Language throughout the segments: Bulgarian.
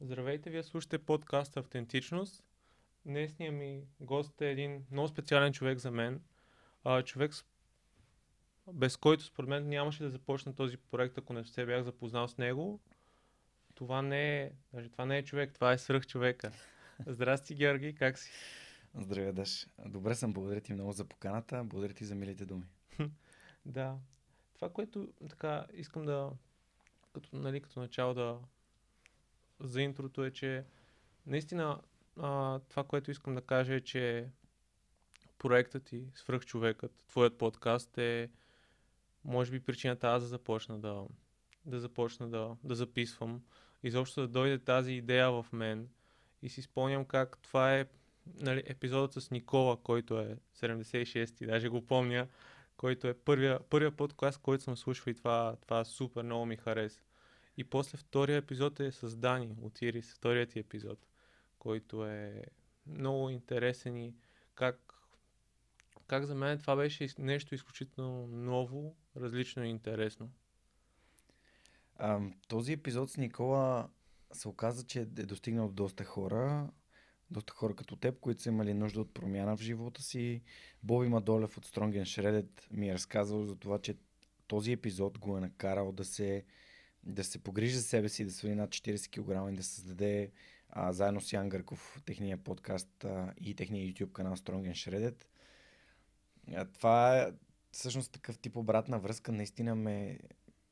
Здравейте, вие слушате подкаст Автентичност. Днесният ми гост е един много специален човек за мен. А, човек, без който според мен нямаше да започна този проект, ако не се бях запознал с него. Това не е, даже това не е човек, това е свръх човека. Здрасти, Георги, как си? Здравей, Даш. Добре съм, благодаря ти много за поканата, благодаря ти за милите думи. да. Това, което така искам да, като, нали, като начало да за интрото е, че наистина а, това, което искам да кажа е, че проектът ти, Свръхчовекът, твоят подкаст е може би причината аз да започна да, да започна да, да записвам. Изобщо да дойде тази идея в мен и си спомням как това е нали, епизодът с Никола, който е 76-ти, даже го помня, който е първия, първия подкаст, който съм слушал и това, това супер много ми хареса. И после втория епизод е с Дани от Ирис, вторият ти епизод, който е много интересен и как, как за мен това беше нещо изключително ново, различно и интересно. А, този епизод с Никола се оказа, че е достигнал доста хора, доста хора като теб, които са имали нужда от промяна в живота си. Боби Мадолев от Strongen Shredded ми е разказал за това, че този епизод го е накарал да се да се погрижи за себе си, да свали над 40 кг и да създаде а, заедно с Ян Гърков техния подкаст а, и техния YouTube канал Strong and Shredded. А, това е всъщност такъв тип обратна връзка наистина ме,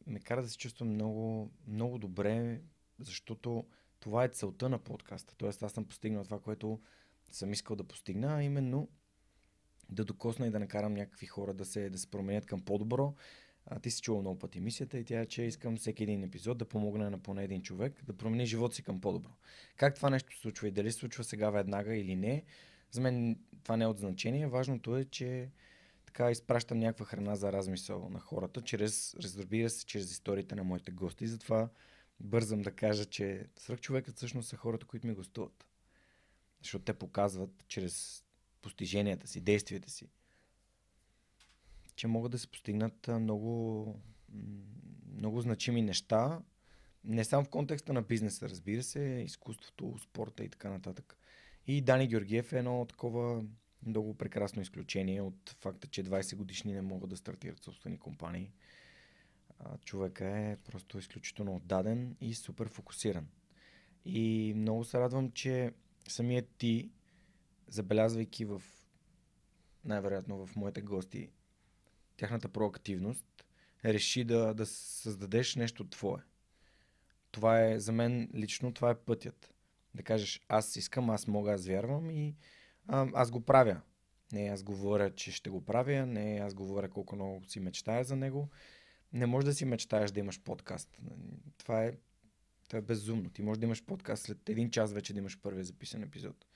ме кара да се чувствам много, много добре, защото това е целта на подкаста. Тоест аз съм постигнал това, което съм искал да постигна, а именно да докосна и да накарам някакви хора да се, да се променят към по-добро, а, ти си чувал много пъти мисията и тя е, че искам всеки един епизод да помогне на поне един човек да промени живота си към по-добро. Как това нещо се случва и дали се случва сега веднага или не, за мен това не е от значение. Важното е, че така изпращам някаква храна за размисъл на хората, чрез, разбира се, чрез историите на моите гости. Затова бързам да кажа, че свръхчовекът всъщност са хората, които ми гостуват. Защото те показват чрез постиженията си, действията си, че могат да се постигнат много, много значими неща, не само в контекста на бизнеса, разбира се, изкуството, спорта и така нататък. И Дани Георгиев е едно такова много прекрасно изключение от факта, че 20 годишни не могат да стартират собствени компании. Човека е просто изключително отдаден и супер фокусиран. И много се радвам, че самият ти, забелязвайки в най-вероятно в моите гости тяхната проактивност, реши да, да създадеш нещо твое. Това е, за мен лично, това е пътят. Да кажеш, аз искам, аз мога, аз вярвам и а, аз го правя. Не аз говоря, че ще го правя, не аз говоря колко много си мечтая за него. Не можеш да си мечтаеш да имаш подкаст. Това е, това е безумно. Ти можеш да имаш подкаст след един час вече да имаш първия записан епизод.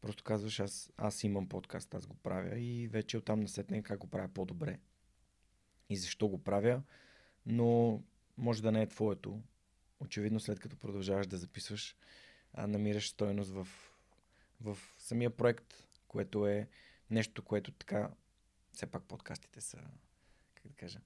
Просто казваш, аз, аз имам подкаст, аз го правя и вече оттам насетне как го правя по-добре и защо го правя, но може да не е твоето. Очевидно след като продължаваш да записваш, а, намираш стоеност в, в самия проект, което е нещо, което така, все пак подкастите са, как да кажа,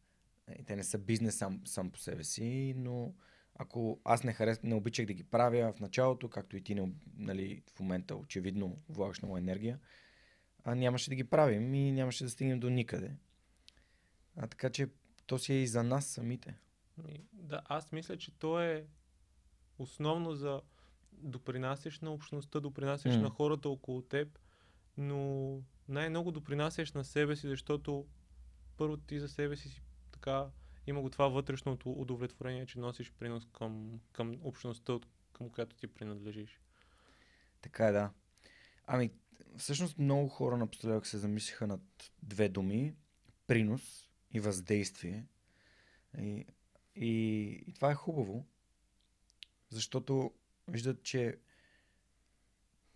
е, те не са бизнес сам, сам по себе си, но ако аз не, харес, не обичах да ги правя в началото, както и ти не, нали, в момента очевидно влагаш много енергия, а нямаше да ги правим и нямаше да стигнем до никъде. А така че то си е и за нас самите. Да, аз мисля, че то е основно за допринасяш на общността, допринасяш mm. на хората около теб, но най-много допринасяш на себе си, защото първо ти за себе си, си така има го това вътрешното удовлетворение, че носиш принос към, към общността, към която ти принадлежиш. Така е, да. Ами, всъщност много хора напоследък се замислиха над две думи. Принос и въздействие. И, и, и това е хубаво, защото виждат, че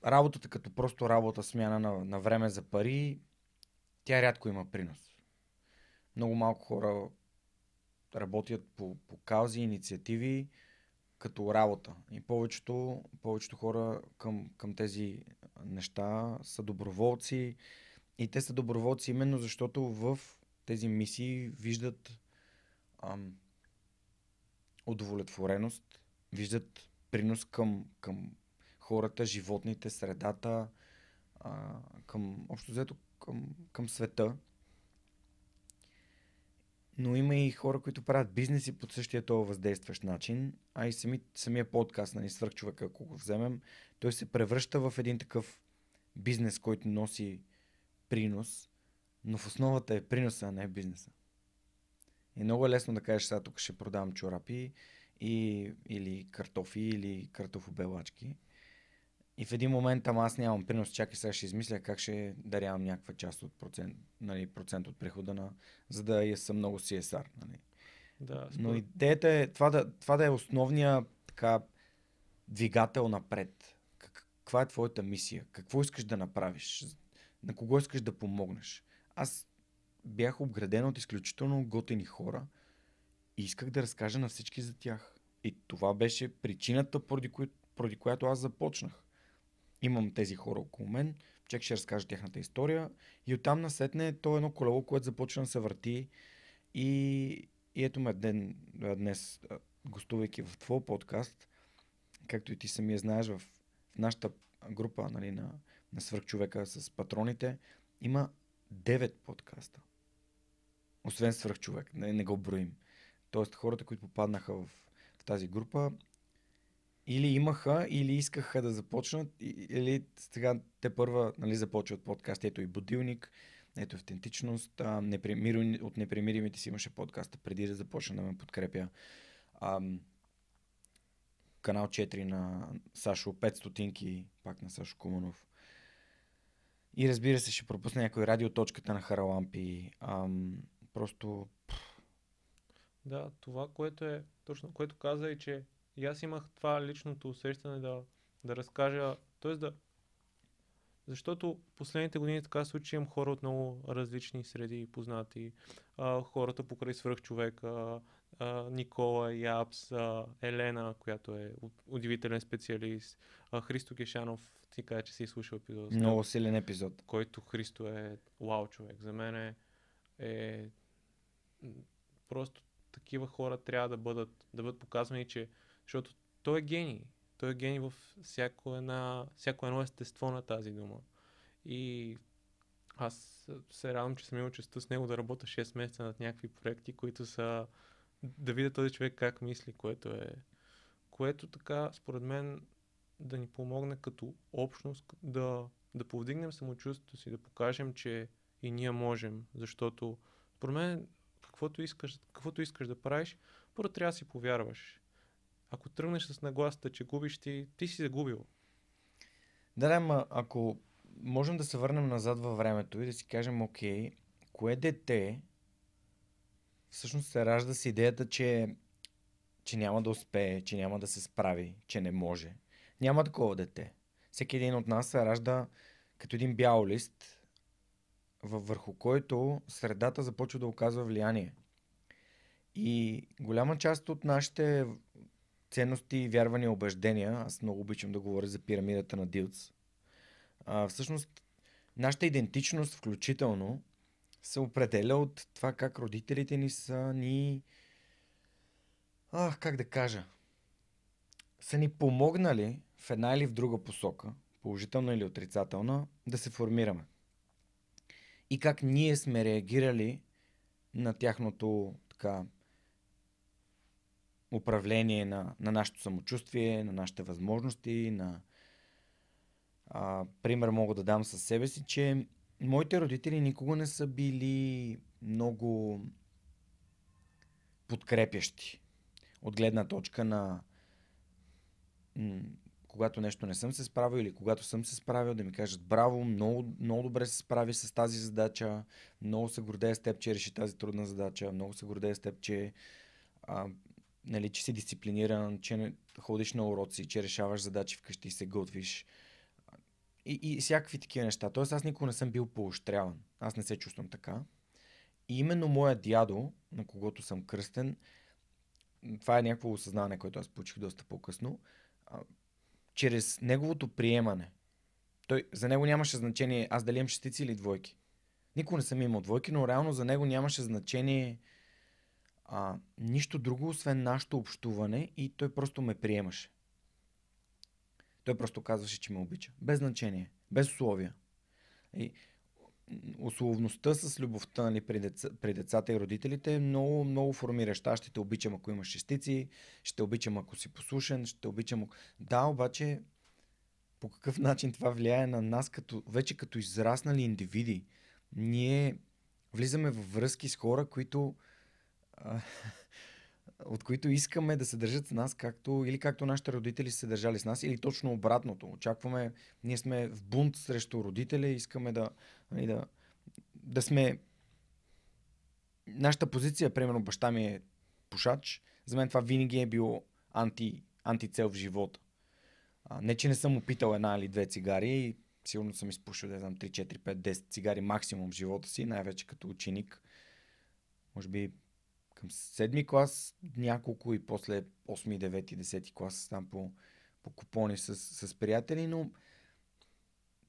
работата като просто работа, смяна на, на време за пари, тя рядко има принос. Много малко хора работят по, по каузи, инициативи, като работа. И повечето, повечето хора към, към тези неща са доброволци. И те са доброволци именно защото в тези мисии виждат ам, удовлетвореност, виждат принос към, към хората, животните, средата, а, към, общо взето, към, към света. Но има и хора, които правят бизнеси по същия този въздействащ начин, а и сами, самия подкаст, нали, свърхчовека, ако го вземем, той се превръща в един такъв бизнес, който носи принос, но в основата е приноса, а не е бизнеса. И много е лесно да кажеш, сега тук ще продавам чорапи и, или картофи, или картофобелачки. И в един момент, ама аз нямам принос, чакай сега ще измисля как ще дарявам някаква част от процент, нали, процент от прихода, на, за да я съм много CSR. Нали. Да, Но идеята е това да, това да е основния така, двигател напред. Каква е твоята мисия? Какво искаш да направиш? На кого искаш да помогнеш? Аз бях обграден от изключително готини хора и исках да разкажа на всички за тях. И това беше причината, поради, кои, поради която аз започнах. Имам тези хора около мен, чак ще разкажа тяхната история и оттам насетне то е едно колело, което започна да се върти и, и ето ме ден, днес, гостувайки в твой подкаст, както и ти самия знаеш, в, в нашата група нали, на, на свърхчовека с патроните, има 9 подкаста. Освен свръхчовек, не, не го броим. Тоест хората, които попаднаха в, в тази група, или имаха, или искаха да започнат, или сега те първа нали, започват подкаст. Ето и Будилник, ето автентичност. А, непремир... От непремиримите си имаше подкаста преди да започна да ме подкрепя. А, канал 4 на Сашо, 5 стотинки, пак на Сашо Куманов. И разбира се, ще пропусна някой радиоточката на Харалампи. Ам, просто... Да, това, което е, точно, което каза е, че и аз имах това личното усещане да, да разкажа, т.е. да защото последните години така случи имам хора от много различни среди познати. А, хората покрай свръхчовека, а, Никола, Япс, а, Елена, която е удивителен специалист, а, Христо Кешанов, ти кажа, че си слушал епизод. Много силен епизод. Който Христо е вау човек. За мен е, е просто такива хора трябва да бъдат, да бъдат показвани, че защото той е гений. Той е гений в всяко, една, всяко едно естество на тази дума. И аз се радвам, че съм имал честа с него да работя 6 месеца над някакви проекти, които са да видя този човек как мисли, което е което така, според мен, да ни помогне като общност да, да повдигнем самочувствието си, да покажем, че и ние можем, защото според мен каквото искаш, каквото искаш да правиш, първо трябва да си повярваш. Ако тръгнеш с нагласата, че губиш ти, ти си загубил. Да, да, ма ако можем да се върнем назад във времето и да си кажем, окей, кое дете всъщност се ражда с идеята, че, че няма да успее, че няма да се справи, че не може. Няма такова дете. Всеки един от нас се ражда като един бял лист, върху който средата започва да оказва влияние. И голяма част от нашите ценности, вярвания, убеждения, аз много обичам да говоря за пирамидата на Дилц, а, всъщност нашата идентичност включително се определя от това как родителите ни са ни... А, как да кажа? Са ни помогнали в една или в друга посока, положителна или отрицателна, да се формираме. И как ние сме реагирали на тяхното така управление на, на нашето самочувствие, на нашите възможности, на а, пример мога да дам със себе си, че моите родители никога не са били много подкрепящи от гледна точка на когато нещо не съм се справил или когато съм се справил, да ми кажат браво, много, много добре се справи с тази задача, много се гордея с теб, че реши тази трудна задача, много се гордея с теб, че, а, нали, че си дисциплиниран, че не ходиш на уроци, че решаваш задачи вкъщи и се готвиш и, и всякакви такива неща. Тоест аз никога не съм бил поощряван. Аз не се чувствам така. И именно моя дядо, на когото съм кръстен, това е някакво осъзнаване, което аз получих доста по-късно, а, чрез неговото приемане. Той, за него нямаше значение аз дали имам шестици или двойки. Никога не съм имал двойки, но реално за него нямаше значение а, нищо друго, освен нашето общуване и той просто ме приемаше. Той просто казваше, че ме обича. Без значение, без условия. И условността с любовта нали, при, деца, при децата и родителите е много, много формираща. Ще те обичам, ако имаш шестици, ще те обичам, ако си послушен, ще те обичам. Да, обаче по какъв начин това влияе на нас като, вече като израснали индивиди. Ние влизаме във връзки с хора, които от които искаме да се държат с нас както, или както нашите родители са се държали с нас, или точно обратното. Очакваме, ние сме в бунт срещу родители, искаме да, нали, да, да сме... Нашата позиция, примерно баща ми е пушач, за мен това винаги е било анти, антицел в живота. А, не, че не съм опитал една или две цигари и сигурно съм изпушил, да знам, 3, 4, 5, 10 цигари максимум в живота си, най-вече като ученик. Може би към седми клас няколко и после 8, 9, 10 клас там по, по купони с, с приятели, но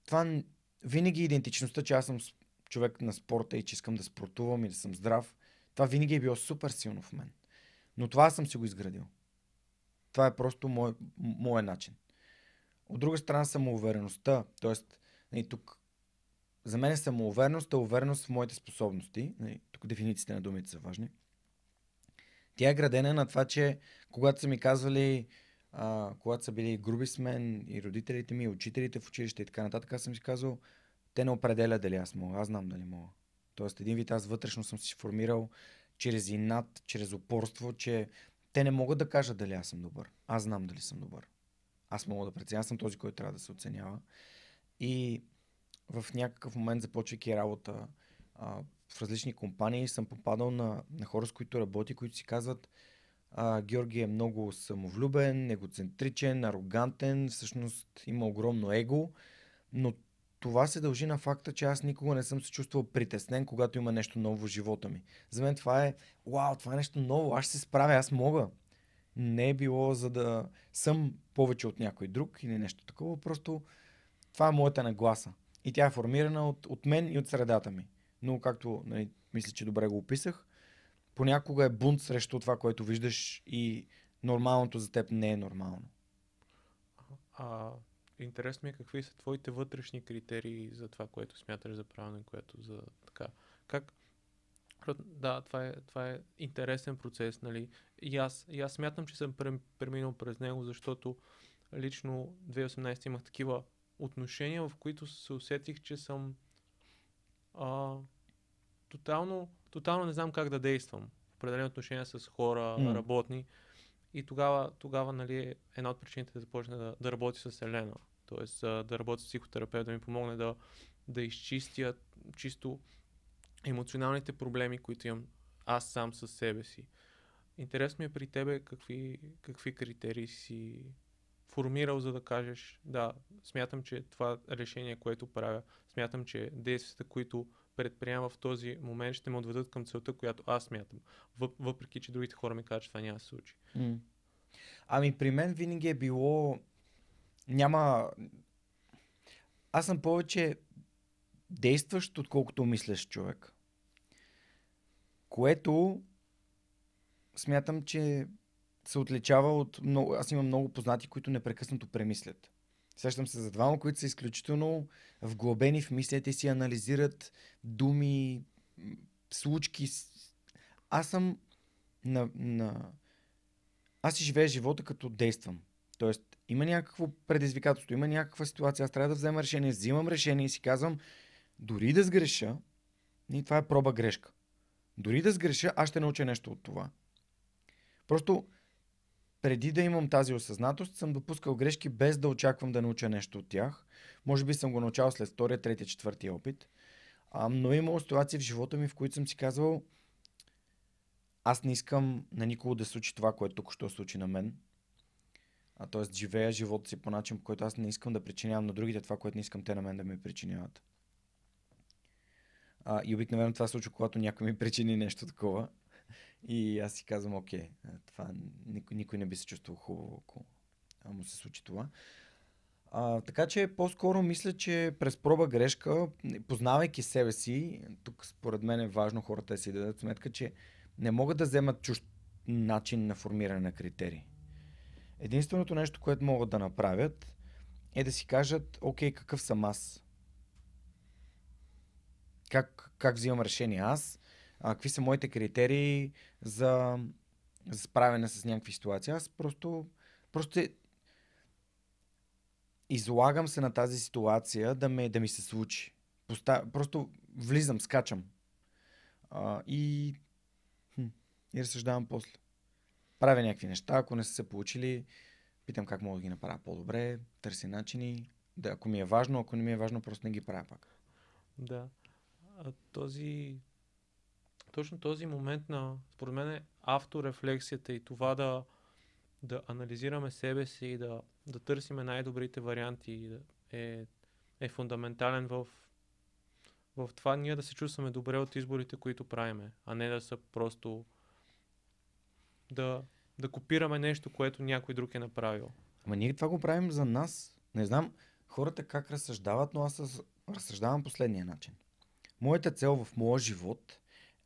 това винаги е идентичността, че аз съм човек на спорта и че искам да спортувам и да съм здрав, това винаги е било супер силно в мен. Но това съм си го изградил. Това е просто мой, мой начин. От друга страна самоувереността, т.е. Нали, тук за мен самоувереност е увереност в моите способности. Нали, тук дефинициите на думите са важни. Тя е градена на това, че когато са ми казвали, а, когато са били груби с мен и родителите ми, и учителите в училище и така нататък, аз съм си казал, те не определят дали аз мога, аз знам дали мога. Тоест, един вид аз вътрешно съм си формирал чрез инат, чрез упорство, че те не могат да кажат дали аз съм добър. Аз знам дали съм добър. Аз мога да преценя, аз съм този, който трябва да се оценява. И в някакъв момент, започвайки работа а, в различни компании съм попадал на, на хора, с които работи, които си казват а, Георги е много самовлюбен, егоцентричен, арогантен, всъщност има огромно его, но това се дължи на факта, че аз никога не съм се чувствал притеснен, когато има нещо ново в живота ми. За мен това е, вау, това е нещо ново, аз ще се справя, аз мога. Не е било за да съм повече от някой друг или нещо такова, просто това е моята нагласа. И тя е формирана от, от мен и от средата ми но както нали, мисля, че добре го описах, понякога е бунт срещу това, което виждаш и нормалното за теб не е нормално. А, интересно ми е какви са твоите вътрешни критерии за това, което смяташ за правилно което за така. Как, да, това е, това е интересен процес, нали? И аз, и аз смятам, че съм преминал през него, защото лично 2018 имах такива отношения, в които се усетих, че съм а, тотално, тотално не знам как да действам в определени отношения с хора, mm. работни. И тогава, тогава нали, една от причините да започне да, да работи с Елена. Тоест да работи с психотерапевт, да ми помогне да, да изчистя чисто емоционалните проблеми, които имам аз сам със себе си. Интересно ми е при тебе какви, какви критерии си формирал, за да кажеш, да, смятам, че това решение, което правя, смятам, че действията, които предприема в този момент, ще ме отведат към целта, която аз смятам. Въпреки, че другите хора ми казват, че това няма да се случи. Mm. Ами при мен винаги е било... Няма... Аз съм повече действащ, отколкото мислеш човек. Което смятам, че се отличава от много... Аз имам много познати, които непрекъснато премислят. Сещам се за двама, които са изключително вглобени в мислите си, анализират думи, случки. Аз съм на, на... Аз си живея живота като действам. Тоест, има някакво предизвикателство, има някаква ситуация, аз трябва да взема решение, взимам решение и си казвам, дори да сгреша, и това е проба грешка. Дори да сгреша, аз ще науча нещо от това. Просто преди да имам тази осъзнатост, съм допускал грешки без да очаквам да науча нещо от тях. Може би съм го научал след втория, третия, четвъртия опит. А, но имало ситуации в живота ми, в които съм си казвал, аз не искам на никого да случи това, което тук що случи на мен. А, т.е. живея живота си по начин, по който аз не искам да причинявам на другите това, което не искам те на мен да ми причиняват. А, и обикновено това случва, когато някой ми причини нещо такова. И аз си казвам, окей, това никой, никой не би се чувствал хубаво, ако му се случи това. А, така че по-скоро мисля, че през проба грешка, познавайки себе си, тук според мен е важно хората да си дадат сметка, че не могат да вземат чужд начин на формиране на критерии. Единственото нещо, което могат да направят е да си кажат, окей, какъв съм аз? Как, как взимам решение аз? А, какви са моите критерии за, за справяне с някакви ситуации? Аз просто, просто излагам се на тази ситуация да, ме, да ми се случи. Поста... Просто влизам, скачам. А, и, хм, и разсъждавам после. Правя някакви неща, ако не са се получили, питам как мога да ги направя по-добре, търся начини. Да, ако ми е важно, ако не ми е важно, просто не ги правя пак. Да. А, този, точно този момент на, според мен, е авторефлексията и това да, да анализираме себе си и да, да търсиме най-добрите варианти е, е фундаментален в, в това ние да се чувстваме добре от изборите, които правиме, а не да са просто да, да копираме нещо, което някой друг е направил. Ама ние това го правим за нас. Не знам хората как разсъждават, но аз разсъждавам последния начин. Моята цел в моя живот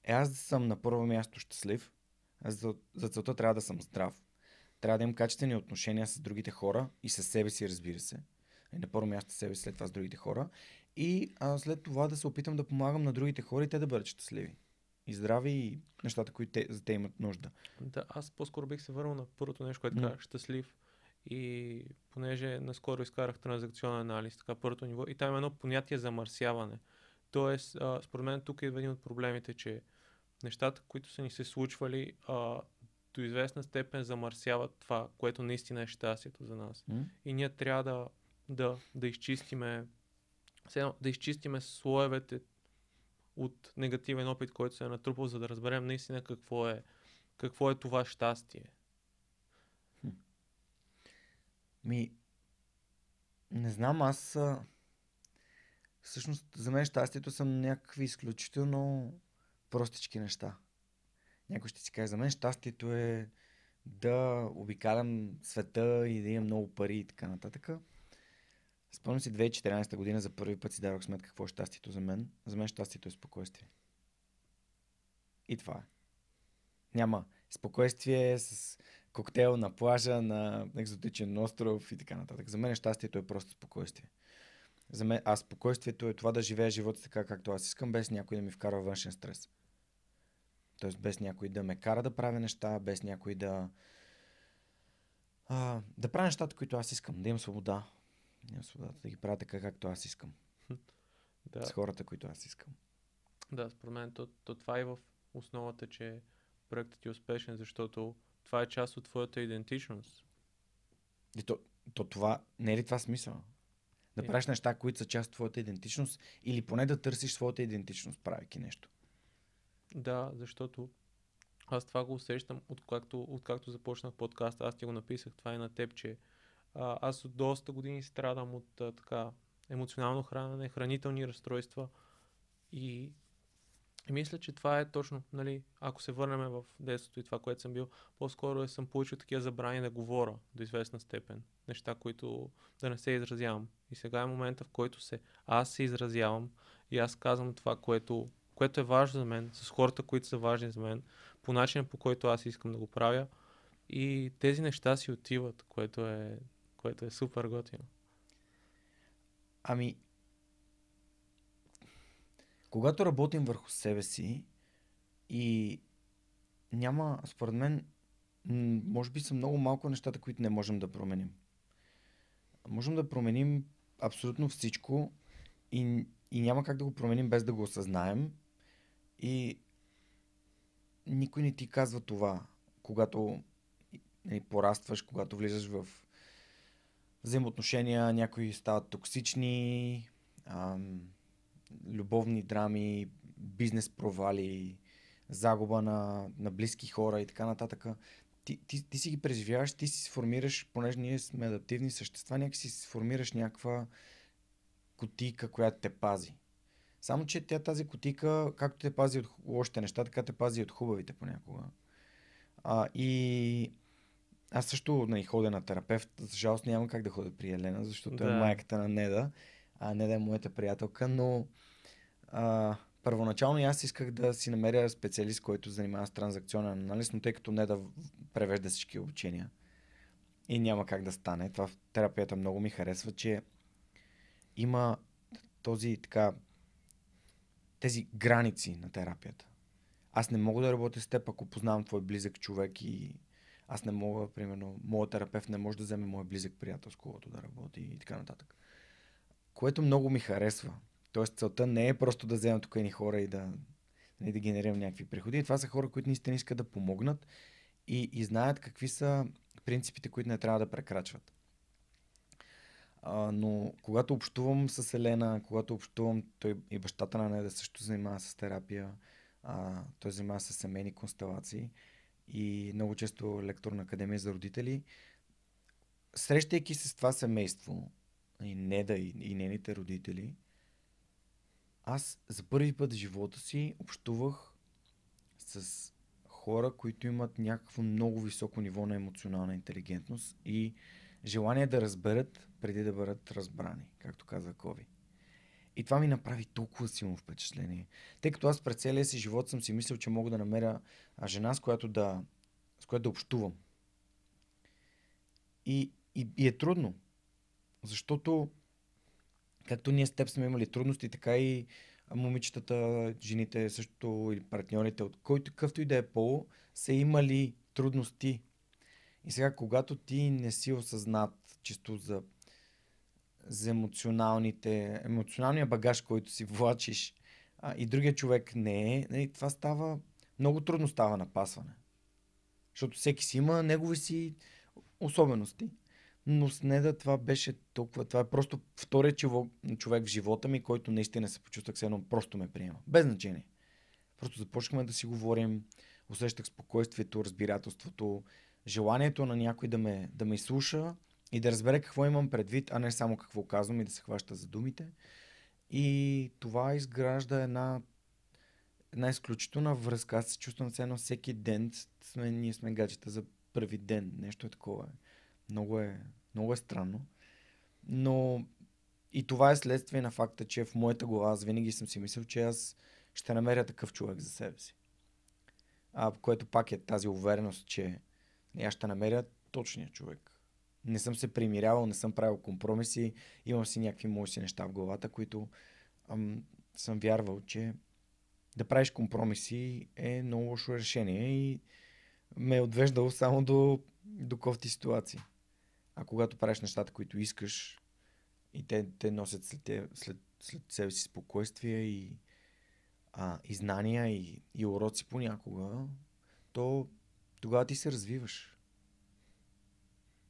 е аз да съм на първо място щастлив. За, за целта трябва да съм здрав. Трябва да имам качествени отношения с другите хора и с себе си, разбира се. И на първо място себе си, след това с другите хора. И а, след това да се опитам да помагам на другите хора и те да бъдат щастливи. И здрави и нещата, които те, за те имат нужда. Да, аз по-скоро бих се върнал на първото нещо, което mm. щастлив. И понеже наскоро изкарах транзакционен анализ, така първото ниво, и там има едно понятие замърсяване. Тоест, а, според мен тук е един от проблемите, че нещата, които са ни се случвали, а, до известна степен замърсяват това, което наистина е щастието за нас. Mm. И ние трябва да, да, да изчистиме да изчистиме слоевете от негативен опит, който се е натрупал, за да разберем наистина какво е, какво е това щастие. Ми, не знам, аз всъщност за мен щастието са някакви изключително простички неща. Някой ще си каже, за мен щастието е да обикалям света и да имам много пари и така нататък. Спомням си 2014 година за първи път си дадох сметка какво е щастието за мен. За мен щастието е спокойствие. И това е. Няма спокойствие с коктейл на плажа, на екзотичен остров и така нататък. За мен щастието е просто спокойствие. За мен, а спокойствието е това да живея живота така, както аз искам, без някой да ми вкара външен стрес. Тоест без някой да ме кара да правя неща, без някой да... А, да правя нещата, които аз искам, да имам свобода. Да имам свободата да ги правя така, както аз искам. Да. С хората, които аз искам. Да, според мен то, то това е в основата, че проектът ти е успешен, защото това е част от твоята идентичност. И то, то това, не е ли това смисъл? Да правиш неща, които са част от твоята идентичност или поне да търсиш своята идентичност, правейки нещо. Да, защото аз това го усещам, откакто, откакто започнах подкаста, аз ти го написах, това е на теб, че а, аз от доста години страдам от а, така емоционално хранене, хранителни разстройства и, и мисля, че това е точно, нали, ако се върнем в детството и това, което съм бил, по-скоро е, съм получил такива забрани да говоря до известна степен. Неща, които да не се изразявам. И сега е момента, в който се аз се изразявам и аз казвам това, което което е важно за мен, с хората, които са важни за мен, по начина по който аз искам да го правя. И тези неща си отиват, което е, което е супер готино. Ами, когато работим върху себе си и няма, според мен, може би са много малко нещата, които не можем да променим. Можем да променим абсолютно всичко и, и няма как да го променим без да го осъзнаем и никой не ти казва това, когато нали, порастваш, когато влизаш в взаимоотношения, някои стават токсични, ам, любовни драми, бизнес провали, загуба на, на близки хора и така нататък. Ти, ти, ти си ги преживяваш, ти си сформираш, понеже ние сме адаптивни същества, някакси си сформираш някаква котика, която те пази. Само, че тя тази котика, както те пази от лошите неща, така те пази от хубавите понякога. А, и аз също нали, ходя на терапевт. За жалост нямам как да ходя при Елена, защото е да. е майката на Неда. А Неда е моята приятелка, но а, първоначално аз исках да си намеря специалист, който занимава с транзакционен анализ, но тъй като Неда превежда всички обучения, и няма как да стане. Това в терапията много ми харесва, че има този така тези граници на терапията. Аз не мога да работя с теб, ако познавам твой близък човек и аз не мога, примерно, моят терапевт не може да вземе мой близък приятел, с когото да работи и така нататък. Което много ми харесва. Тоест целта не е просто да вземам тук едни хора и да, нали, да генерирам някакви приходи. Това са хора, които наистина искат да помогнат и, и знаят какви са принципите, които не трябва да прекрачват. А, но когато общувам с Елена, когато общувам, той и бащата на Неда също занимава с терапия, а, той занимава с семейни констелации и много често лектор на Академия за родители. Срещайки се с това семейство, и Неда и, и нейните родители, аз за първи път в живота си общувах с хора, които имат някакво много високо ниво на емоционална интелигентност и желание да разберат преди да бъдат разбрани, както каза Кови. И това ми направи толкова силно впечатление. Тъй като аз през целия си живот съм си мислил, че мога да намеря жена, с която да, с която да общувам. И, и, и е трудно. Защото, както ние с теб сме имали трудности, така и момичетата, жените, също или партньорите, от който какъвто и да е пол, са имали трудности. И сега, когато ти не си осъзнат чисто за, за емоционалните, емоционалния багаж, който си влачиш, а, и другия човек не е, нали, това става, много трудно става напасване. Защото всеки си има негови си особености. Но с Неда това беше толкова. Това е просто втория човек в живота ми, който наистина се почувствах, все едно просто ме приема. Без значение. Просто започнахме да си говорим, усещах спокойствието, разбирателството, желанието на някой да ме, да ме изслуша и да разбере какво имам предвид, а не само какво казвам и да се хваща за думите. И това изгражда една, една изключителна връзка. Аз се чувствам все едно всеки ден сме, ние сме гаджета за първи ден. Нещо е такова. Много е, много е странно. Но и това е следствие на факта, че в моята глава аз винаги съм си мислил, че аз ще намеря такъв човек за себе си. А, което пак е тази увереност, че аз ще намеря точния човек. Не съм се примирявал, не съм правил компромиси, имам си някакви мои неща в главата, които ам, съм вярвал, че да правиш компромиси е много лошо решение и ме е отвеждало само до, до кофти ситуации. А когато правиш нещата, които искаш и те, те носят след, след, след себе си спокойствие и, а, и знания и, и уроци понякога, то тогава ти се развиваш.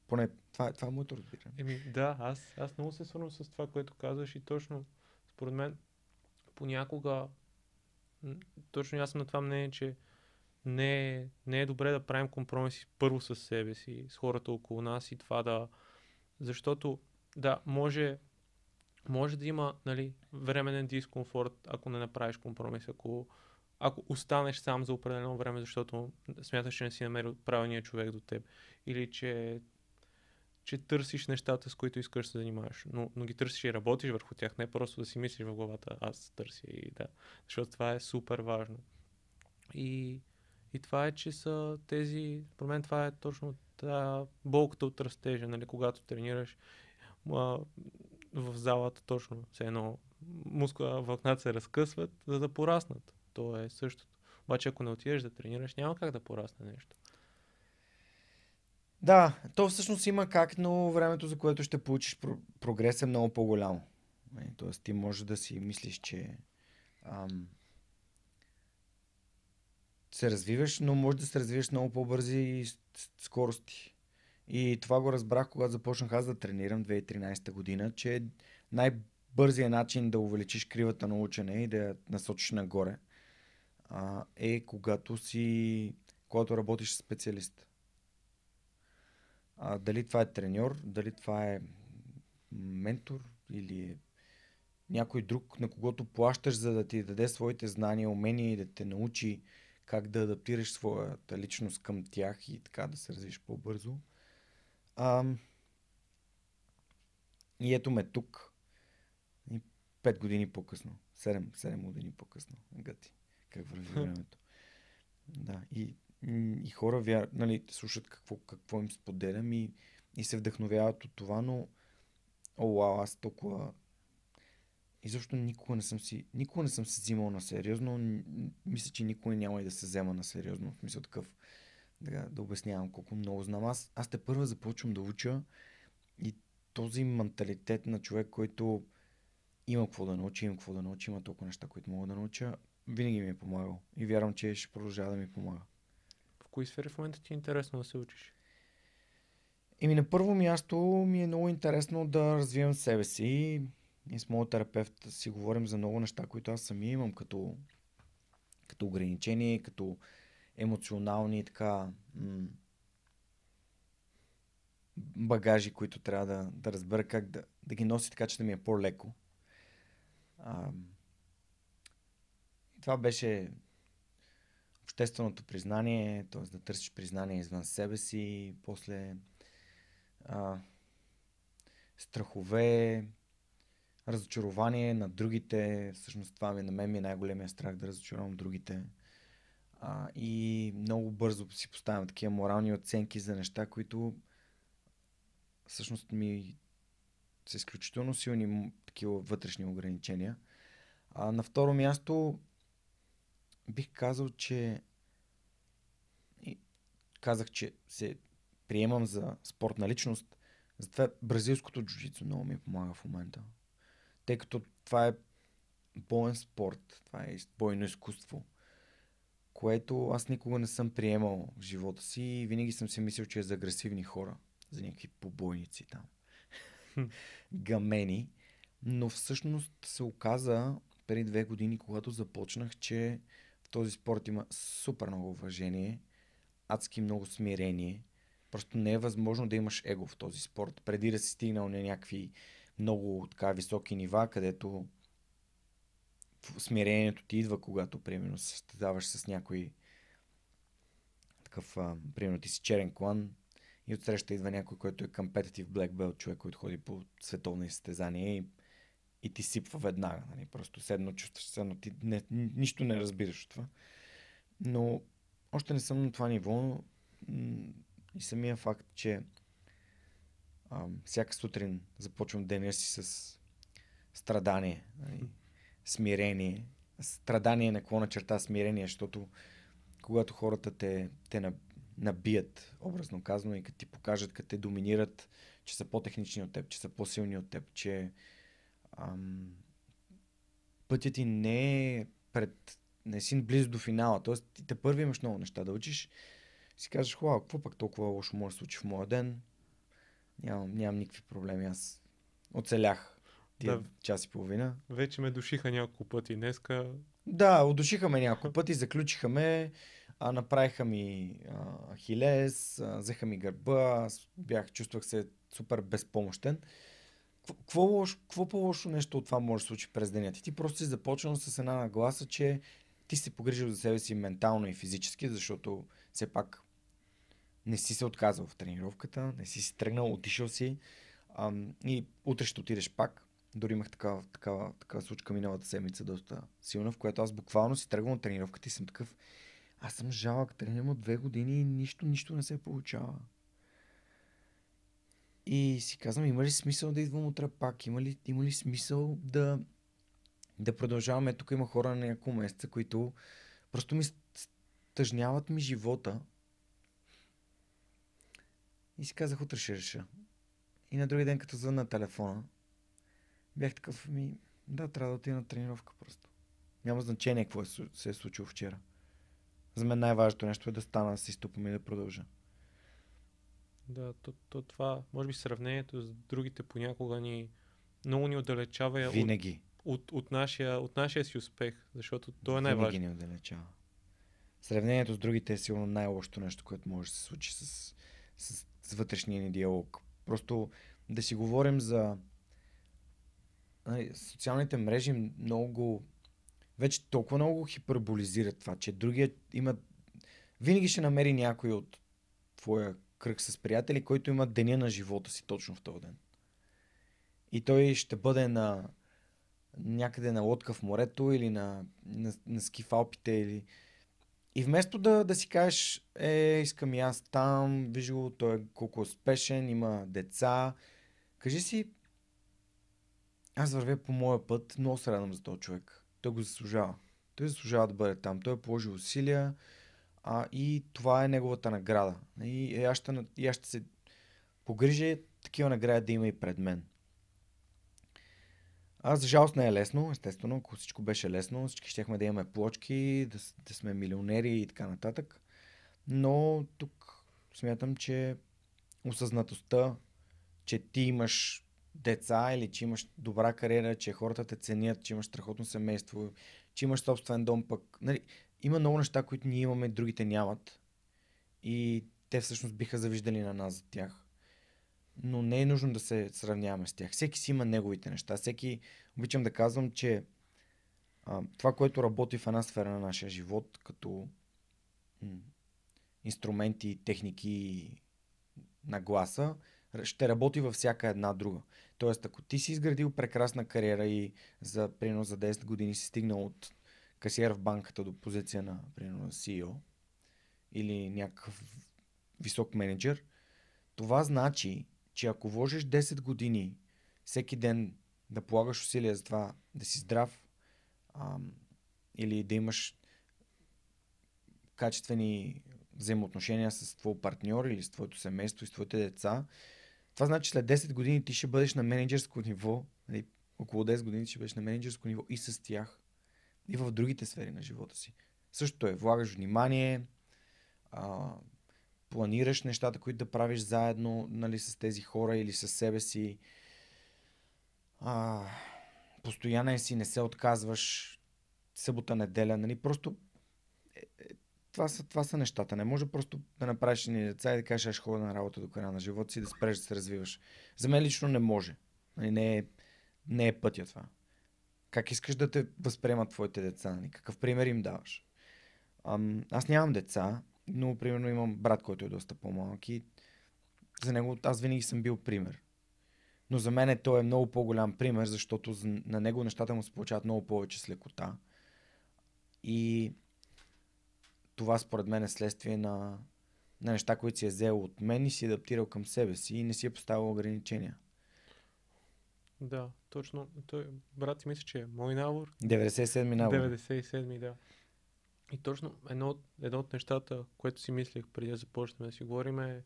Поне това, това е моето разбиране. Еми, да, аз, аз много се свързвам с това, което казваш и точно според мен понякога точно аз съм на това мнение, че не не е добре да правим компромиси първо с себе си, с хората около нас и това да... Защото, да, може, може да има нали, временен дискомфорт, ако не направиш компромис, ако, ако останеш сам за определено време, защото смяташ, че не си намерил правилния човек до теб. Или че че търсиш нещата, с които искаш да се занимаваш, но, но ги търсиш и работиш върху тях, не просто да си мислиш в главата, аз търся и да, защото това е супер важно. И и това е, че са тези, про мен това е точно та болката от растежа, нали, когато тренираш а, в залата точно, все едно мускула, вълкната се разкъсват, за да пораснат. То е същото. Обаче ако не отидеш да тренираш, няма как да порасне нещо. Да, то всъщност има как, но времето, за което ще получиш прогрес е много по-голямо. Нали, тоест ти можеш да си мислиш, че ам, се развиваш, но може да се развиваш много по-бързи скорости. И това го разбрах, когато започнах аз да тренирам 2013 година, че най-бързият начин да увеличиш кривата на учене и да я насочиш нагоре а, е когато си, когато работиш с специалист. А, дали това е треньор, дали това е ментор или е някой друг, на когото плащаш, за да ти даде своите знания, умения и да те научи как да адаптираш своята личност към тях и така да се развиш по-бързо. А, и ето ме тук. И 5 години по-късно. 7, 7 години по-късно. Гъти. Как върви времето. Да. И, и хора вяр, нали, слушат какво, какво им споделям и и се вдъхновяват от това, но о, вау, аз толкова и защо никога не съм си, никога не съм се взимал на сериозно. Мисля, че никога няма и да се взема на сериозно. В смисъл такъв, да, да обяснявам колко много знам. Аз, аз те първа започвам да уча и този менталитет на човек, който има какво да научи, има какво да научи, има толкова неща, които мога да науча, винаги ми е помагал. И вярвам, че ще продължава да ми помага. В кои сфери в момента ти е интересно да се учиш? Еми на първо място ми е много интересно да развивам себе си. И с моят терапевт си говорим за много неща, които аз самия имам като, като ограничения, като емоционални така м- багажи, които трябва да, да разбера как да, да ги носи така, че да ми е по-леко. А, и това беше общественото признание, т.е. да търсиш признание извън себе си, после а, страхове, разочарование на другите. Всъщност това ми на мен ми е най-големия страх да разочаровам другите. А, и много бързо си поставям такива морални оценки за неща, които всъщност ми са изключително силни такива вътрешни ограничения. А на второ място бих казал, че казах, че се приемам за спортна личност. Затова бразилското джуджицу много ми помага в момента. Тъй като това е боен спорт, това е бойно изкуство, което аз никога не съм приемал в живота си и винаги съм си мислил, че е за агресивни хора, за някакви побойници там, гамени. Но всъщност се оказа преди две години, когато започнах, че в този спорт има супер много уважение, адски много смирение. Просто не е възможно да имаш его в този спорт, преди да си стигнал на някакви много така високи нива, където смирението ти идва, когато, примерно, се състезаваш с някой такъв, примерно, ти си черен клан и отсреща идва някой, който е competitive black belt, човек, който ходи по световни състезания и, и ти сипва веднага. Нали? Просто седно чувстваш се, но ти не, нищо не разбираш от това. Но още не съм на това ниво и самия факт, че всяка сутрин започвам деня си с страдание, нали, смирение. Страдание на какво на черта смирение, защото когато хората те, те набият, образно казано, и като ти покажат, като те доминират, че са по-технични от теб, че са по-силни от теб, че ам, пътят ти не е пред, не си близо до финала, т.е. ти те първи имаш много неща да учиш, си кажеш, хубаво, какво пък толкова лошо може да случи в моя ден, Нямам, нямам никакви проблеми. Аз оцелях тия да. час и половина. Вече ме душиха няколко пъти днеска. Да, удушиха ме няколко пъти, заключиха ме, а, направиха ми а, хилес, а, взеха ми гърба, аз бях, чувствах се супер безпомощен. Какво, какво по-лошо нещо от това може да случи през деня? Ти, ти просто си започнал с една нагласа, че ти си погрижил за себе си ментално и физически, защото все пак не си се отказал в тренировката, не си си тръгнал, отишъл си ам, и утре ще отидеш пак. Дори имах такава, такава, такава случка миналата седмица доста силна, в която аз буквално си тръгвам от тренировката и съм такъв аз съм жалък, тренирам от две години и нищо, нищо не се получава. И си казвам, има ли смисъл да идвам утре пак? Има ли, има ли смисъл да, да продължаваме? Тук има хора на няколко месеца, които просто ми стъжняват ми живота и си казах, утре ще реша. И на другия ден, като звън на телефона, бях такъв, ми, да, трябва да отида на тренировка просто. Няма значение какво е, се е случило вчера. За мен най-важното нещо е да стана, с изтупам и да продължа. Да, то, то това, може би сравнението с другите понякога ни много ни отдалечава Винаги. От, от, от, нашия, от нашия си успех, защото то е най-важно. Винаги ни отдалечава. Сравнението с другите е сигурно най-лошото нещо, което може да се случи с, с с вътрешния ни диалог. Просто да си говорим за нали, социалните мрежи много вече толкова много хиперболизират това, че другият има винаги ще намери някой от твоя кръг с приятели, който има деня на живота си точно в този ден. И той ще бъде на някъде на лодка в морето или на, на, на ски или... И вместо да, да си кажеш, е, искам и аз там, виж го, той е колко успешен, има деца, кажи си, аз вървя по моя път, много се радвам за този човек. Той го заслужава. Той заслужава да бъде там. Той е положил усилия а, и това е неговата награда. И аз ще, и аз ще се погрижа такива награди да има и пред мен. А за жалост не е лесно, естествено, ако всичко беше лесно, всички щехме да имаме плочки, да, да сме милионери и така нататък. Но тук смятам, че осъзнатостта, че ти имаш деца или че имаш добра кариера, че хората те ценят, че имаш страхотно семейство, че имаш собствен дом пък. Нали, има много неща, които ние имаме, другите нямат. И те всъщност биха завиждали на нас за тях но не е нужно да се сравняваме с тях. Всеки си има неговите неща. Всеки, обичам да казвам, че а, това, което работи в една сфера на нашия живот, като м- инструменти, техники, нагласа, ще работи във всяка една друга. Тоест, ако ти си изградил прекрасна кариера и за примерно за 10 години си стигнал от касиер в банката до позиция на примерно CEO или някакъв висок менеджер, това значи, че ако вложиш 10 години всеки ден да полагаш усилия за това да си здрав ам, или да имаш качествени взаимоотношения с твой партньор или с твоето семейство и с твоите деца, това значи след 10 години ти ще бъдеш на менеджерско ниво, нали, около 10 години ще бъдеш на менеджерско ниво и с тях, и в другите сфери на живота си. Същото е, влагаш внимание, а, планираш нещата, които да правиш заедно нали, с тези хора или с себе си. А, постоянен си, не се отказваш събота, неделя, нали? Просто е, е, това, са, това са нещата. Не може просто да направиш ни деца и да кажеш, аз ходя на работа до края на живота си да спреш да се развиваш. За мен лично не може. Нали? Не, е, не е пътя това. Как искаш да те възприемат твоите деца? Нали? Какъв пример им даваш? Ам, аз нямам деца, но, примерно, имам брат, който е доста по-малък и за него аз винаги съм бил пример. Но за мен той е много по-голям пример, защото на него нещата му се получават много повече с лекота. И това според мен е следствие на, на неща, които си е взел от мен и си е адаптирал към себе си и не си е поставил ограничения. Да, точно. Той, брат си мисля, че е мой набор. 97-ми набор. 97-ми, да. И точно едно от, едно от нещата, което си мислех преди да започнем да си говорим е,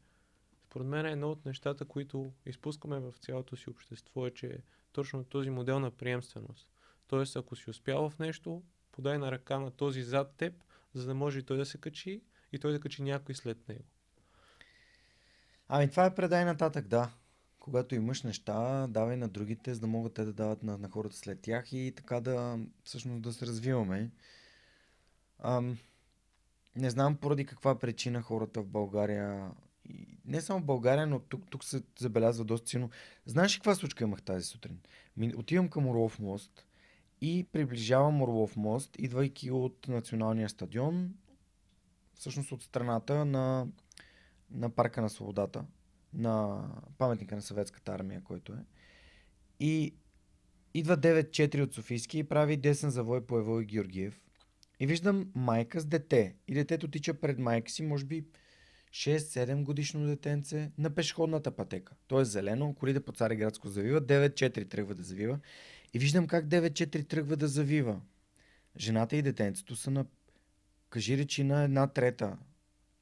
според мен едно от нещата, които изпускаме в цялото си общество е, че точно този модел на приемственост. Тоест, ако си успял в нещо, подай на ръка на този зад теб, за да може и той да се качи и той да качи някой след него. Ами това е предай нататък, да. Когато имаш неща, давай на другите, за да могат те да дават на, на хората след тях и така да всъщност да се развиваме. Ам, не знам поради каква причина хората в България, и не само в България, но тук, тук се забелязва доста силно. Знаеш ли каква случка имах тази сутрин? Отивам към Орлов мост и приближавам Орлов мост, идвайки от националния стадион, всъщност от страната на, на Парка на свободата, на паметника на съветската армия, който е. И идва 9-4 от Софийски и прави десен завой по Евой Георгиев и виждам майка с дете. И детето тича пред майка си, може би 6-7 годишно детенце, на пешеходната пътека. То е зелено, колите по Цареградско завива, 9-4 тръгва да завива. И виждам как 9-4 тръгва да завива. Жената и детенцето са на, кажи речи, на една трета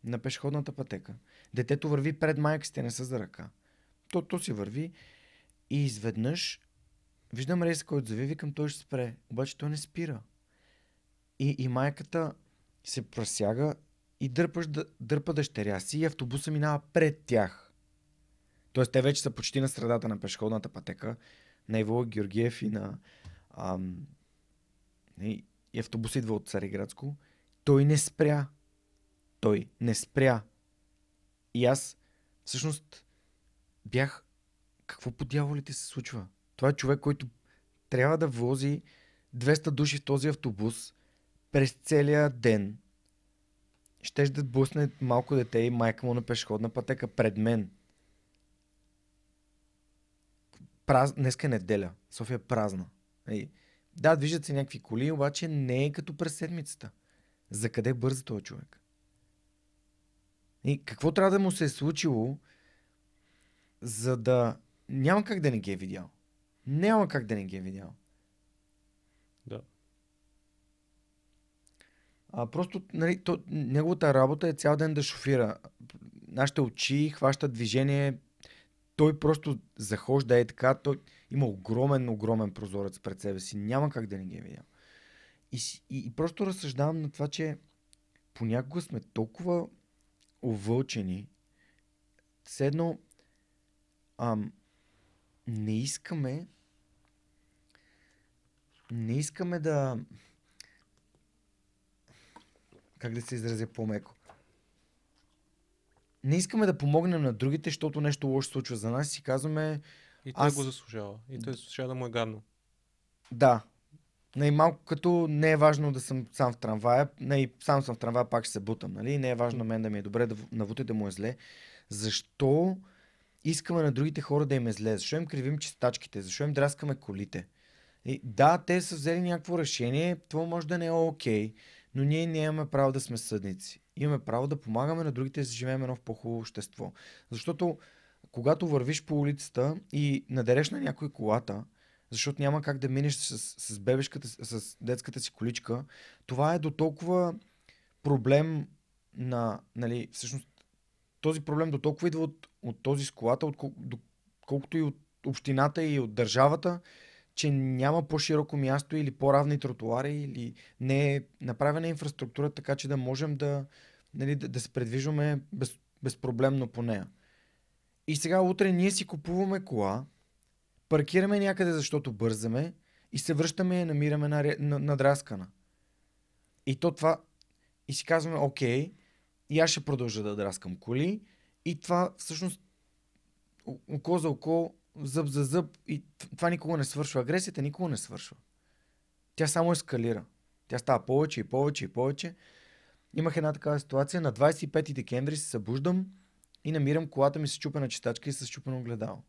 на пешеходната пътека. Детето върви пред майка си, те не са за ръка. То, то си върви и изведнъж виждам рейса, който завиви към той ще спре. Обаче той не спира. И, и майката се просяга и дърпаш, дърпа дъщеря си и автобуса минава пред тях. Тоест те вече са почти на средата на пешеходната пътека на Иво Георгиев и на ам, и, и автобус идва от Цариградско. Той не спря. Той не спря. И аз всъщност бях какво по дяволите се случва? Това е човек, който трябва да вози 200 души в този автобус през целия ден щеш да бусне малко дете и майка му на пешеходна пътека пред мен. Праз... Днеска е неделя. София е празна. И... Да, движат се някакви коли, обаче не е като през седмицата. За къде бърза този човек? И какво трябва да му се е случило, за да... Няма как да не ги е видял. Няма как да не ги е видял. Да. А просто нали, то, неговата работа е цял ден да шофира. Нашите очи хващат движение. Той просто захожда е така. Той има огромен, огромен прозорец пред себе си. Няма как да не ги е видял. И, и, и просто разсъждавам на това, че понякога сме толкова овълчени. Седно, ам, не искаме не искаме да как да се изразя по-меко. Не искаме да помогнем на другите, защото нещо лошо случва за нас и си казваме... И той аз... го заслужава. И той заслужава да му е гадно. Да. Най-малко като не е важно да съм сам в трамвая, не, сам съм в трамвая, пак ще се бутам, нали? Не е важно на мен да ми е добре, да навуте да му е зле. Защо искаме на другите хора да им е зле? Защо им кривим чистачките? Защо им драскаме колите? И, да, те са взели някакво решение, това може да не е окей, okay, но ние нямаме право да сме съдници. Имаме право да помагаме на другите да живеем едно в по-хубаво общество. Защото когато вървиш по улицата и надереш на някой колата, защото няма как да минеш с, с бебешката, с детската си количка, това е до толкова проблем на, нали, всъщност, този проблем до толкова идва от, от този с колата, от, до, колкото и от общината и от държавата, че няма по-широко място или по-равни тротуари или не е направена инфраструктура така, че да можем да, нали, да, да се предвижваме без, безпроблемно по нея. И сега утре ние си купуваме кола, паркираме някъде, защото бързаме и се връщаме и я намираме на, на, надраскана. И то това... И си казваме, окей, и аз ще продължа да драскам коли. И това всъщност око за око зъб за зъб и това никога не свършва. Агресията никога не свършва. Тя само ескалира. Тя става повече и повече и повече. Имах една такава ситуация. На 25 декември се събуждам и намирам колата ми с чупена чистачка и с чупено огледало.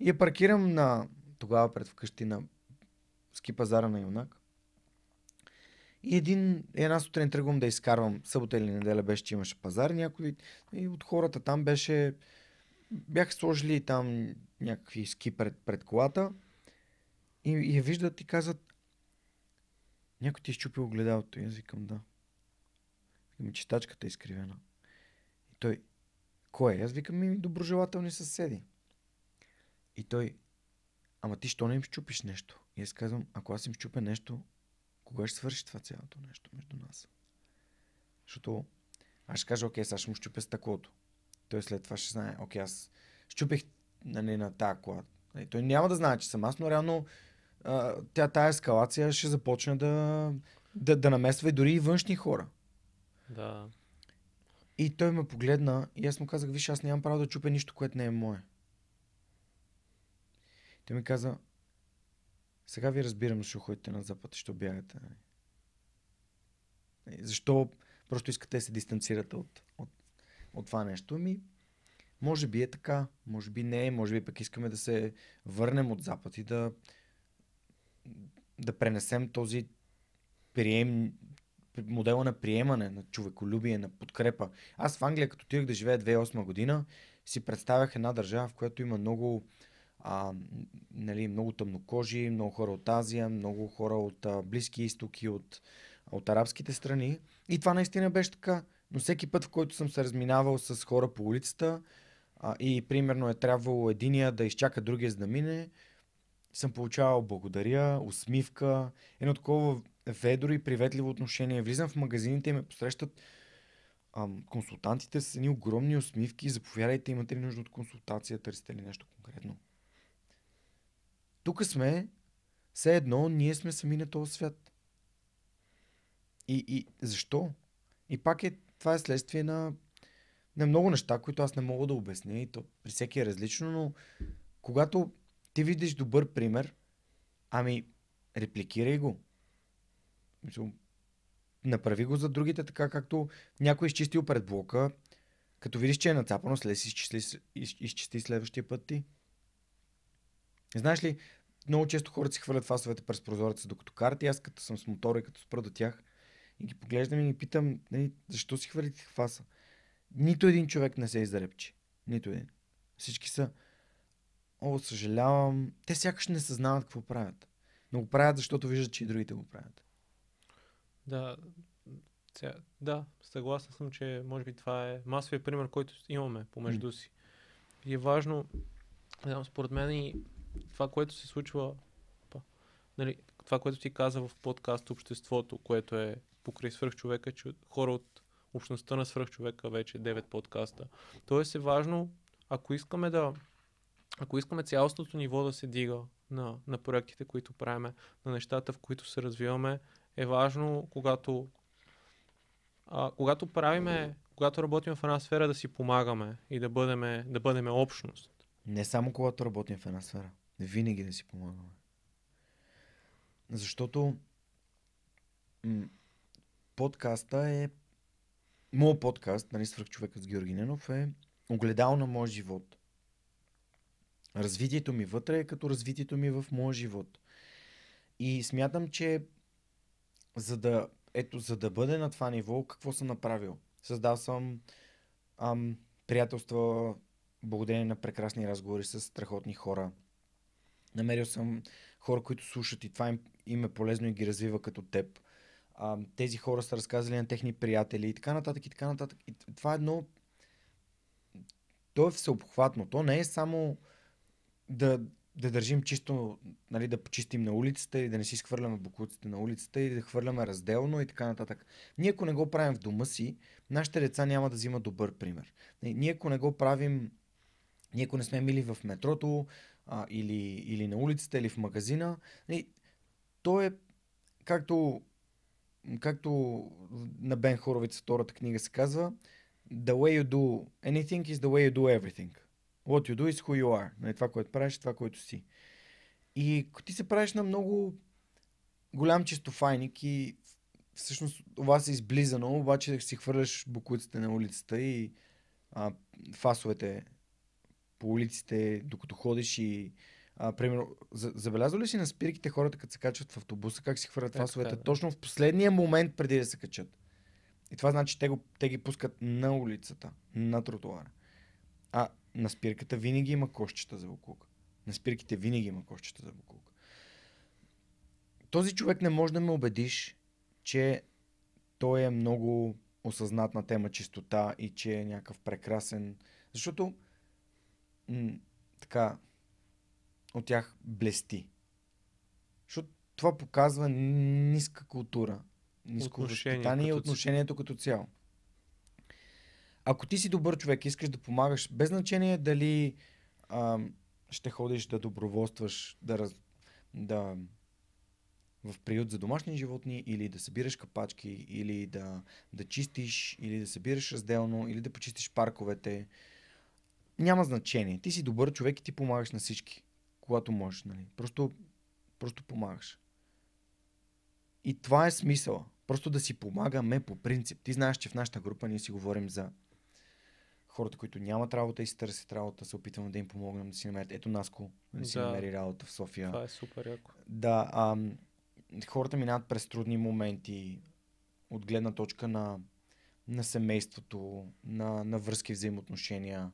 И я паркирам на тогава пред вкъщи на ски пазара на Юнак. И един, една сутрин тръгвам да изкарвам, събота или неделя беше, че имаше пазар, някой и от хората там беше бяха сложили там някакви ски пред, пред колата и, и я виждат и казват някой ти е щупил огледалото. И аз викам да. Викам, читачката е изкривена. И той, кой е? Аз викам ми доброжелателни съседи. И той, ама ти що не им щупиш нещо? И аз казвам, ако аз им щупя нещо, кога ще свърши това цялото нещо между нас? Защото аз ще кажа, окей, сега ще му щупя стъклото той след това ще знае, окей, аз щупих нали, на тази кола. Нали, той няма да знае, че съм аз, но реално а, тя, тая ескалация ще започне да, да, да намесва и дори и външни хора. Да. И той ме погледна и аз му казах, виж, аз нямам право да чупя нищо, което не е мое. Той ми каза, сега ви разбирам, защо ходите на запад и що бягате. Нали? Защо просто искате да се дистанцирате от, от от това нещо. Ми, може би е така, може би не, може би пък искаме да се върнем от Запад и да, да пренесем този прием, модела на приемане, на човеколюбие, на подкрепа. Аз в Англия, като отидох да живея 2008 година, си представях една държава, в която има много, а, нали, много тъмнокожи, много хора от Азия, много хора от а, Близки изтоки, от, от арабските страни. И това наистина беше така. Но всеки път, в който съм се разминавал с хора по улицата а, и примерно е трябвало единия да изчака другия за да мине, съм получавал благодаря, усмивка, едно такова ведро и приветливо отношение. Влизам в магазините и ме посрещат ам, консултантите с едни огромни усмивки. Заповядайте, имате ли нужда от консултация, търсите ли нещо конкретно. Тук сме, все едно, ние сме сами на този свят. И, и защо? И пак е това е следствие на, на много неща, които аз не мога да обясня и то при всеки е различно, но когато ти видиш добър пример, ами репликирай го. Направи го за другите, така както някой изчистил пред блока, като видиш, че е нацапано, след си изчисти, изчисти следващия път ти. Знаеш ли, много често хората си хвърлят фасовете през прозореца, докато карат и аз като съм с мотора и като спра до тях, И ги поглеждам и ги питам, нали, защо си хвърлите хваса? Нито един човек не се изрепчи. Нито един. Всички са, о, съжалявам. Те сякаш не съзнават какво правят. Но го правят, защото виждат, че и другите го правят. Да, сега, да, съгласен съм, че може би това е масовия пример, който имаме помежду си. И е важно, знам, според мен и това, което се случва, па, нали, това, което ти каза в подкаст Обществото, което е покрай свръхчовека, че хора от общността на свръхчовека вече 9 подкаста. Тоест е важно, ако искаме да ако искаме цялостното ниво да се дига на, на проектите, които правиме, на нещата, в които се развиваме, е важно, когато, а, когато правиме, когато работим в една сфера, да си помагаме и да бъдем, да бъдем общност. Не само когато работим в една сфера. Винаги да си помагаме. Защото м- подкаста е Моят подкаст, нали, свърх човека с Георги Ненов е огледал на моя живот. Развитието ми вътре е като развитието ми в моя живот. И смятам, че за да, ето, за да бъде на това ниво, какво съм направил? Създал съм ам, приятелства, благодарение на прекрасни разговори с страхотни хора. Намерил съм хора, които слушат и това им, им е полезно и ги развива като теб. А, тези хора са разказали на техни приятели и така нататък и така нататък. И това е едно... То е всеобхватно. То не е само да, да държим чисто, нали, да почистим на улицата или да не си схвърляме букуците на улицата или да хвърляме разделно и така нататък. Ние ако не го правим в дома си, нашите деца няма да взимат добър пример. Ние ако не го правим, ние ако не сме мили в метрото а, или, или на улицата или в магазина, нали, то е както, както на Бен Хоровиц втората книга се казва, The way you do anything is the way you do everything. What you do is who you are. Нали, това, което правиш, това, което си. И ти се правиш на много голям чистофайник и всъщност това се изблизано, обаче си хвърляш букуците на улицата и а, фасовете по улиците, докато ходиш и а, примерно, забелязва ли си на спирките хората, като се качват в автобуса, как си хвърлят фасовете, да. точно в последния момент преди да се качат. И това значи, те, го, те ги пускат на улицата, на тротуара. А на спирката винаги има кошчета за буклук. На спирките винаги има кошчета за буклук. Този човек не може да ме убедиш, че той е много осъзнат на тема чистота и че е някакъв прекрасен. Защото м- така от тях блести. Защото това показва ниска култура, ниско възпитание и отношението като цяло ако ти си добър човек, искаш да помагаш, без значение дали а, ще ходиш да доброволстваш, да, раз, да в приют за домашни животни, или да събираш капачки, или да, да чистиш, или да събираш разделно, или да почистиш парковете. Няма значение. Ти си добър човек и ти помагаш на всички, когато можеш. Нали? Просто, просто помагаш. И това е смисъла. Просто да си помагаме по принцип. Ти знаеш, че в нашата група ние си говорим за хората, които нямат работа и си търсят работа, се опитваме да им помогнем да си намерят. Ето Наско, да си да. намери работа в София. Това е супер яко. Да, а, хората минават през трудни моменти от гледна точка на, на семейството, на, на връзки, взаимоотношения.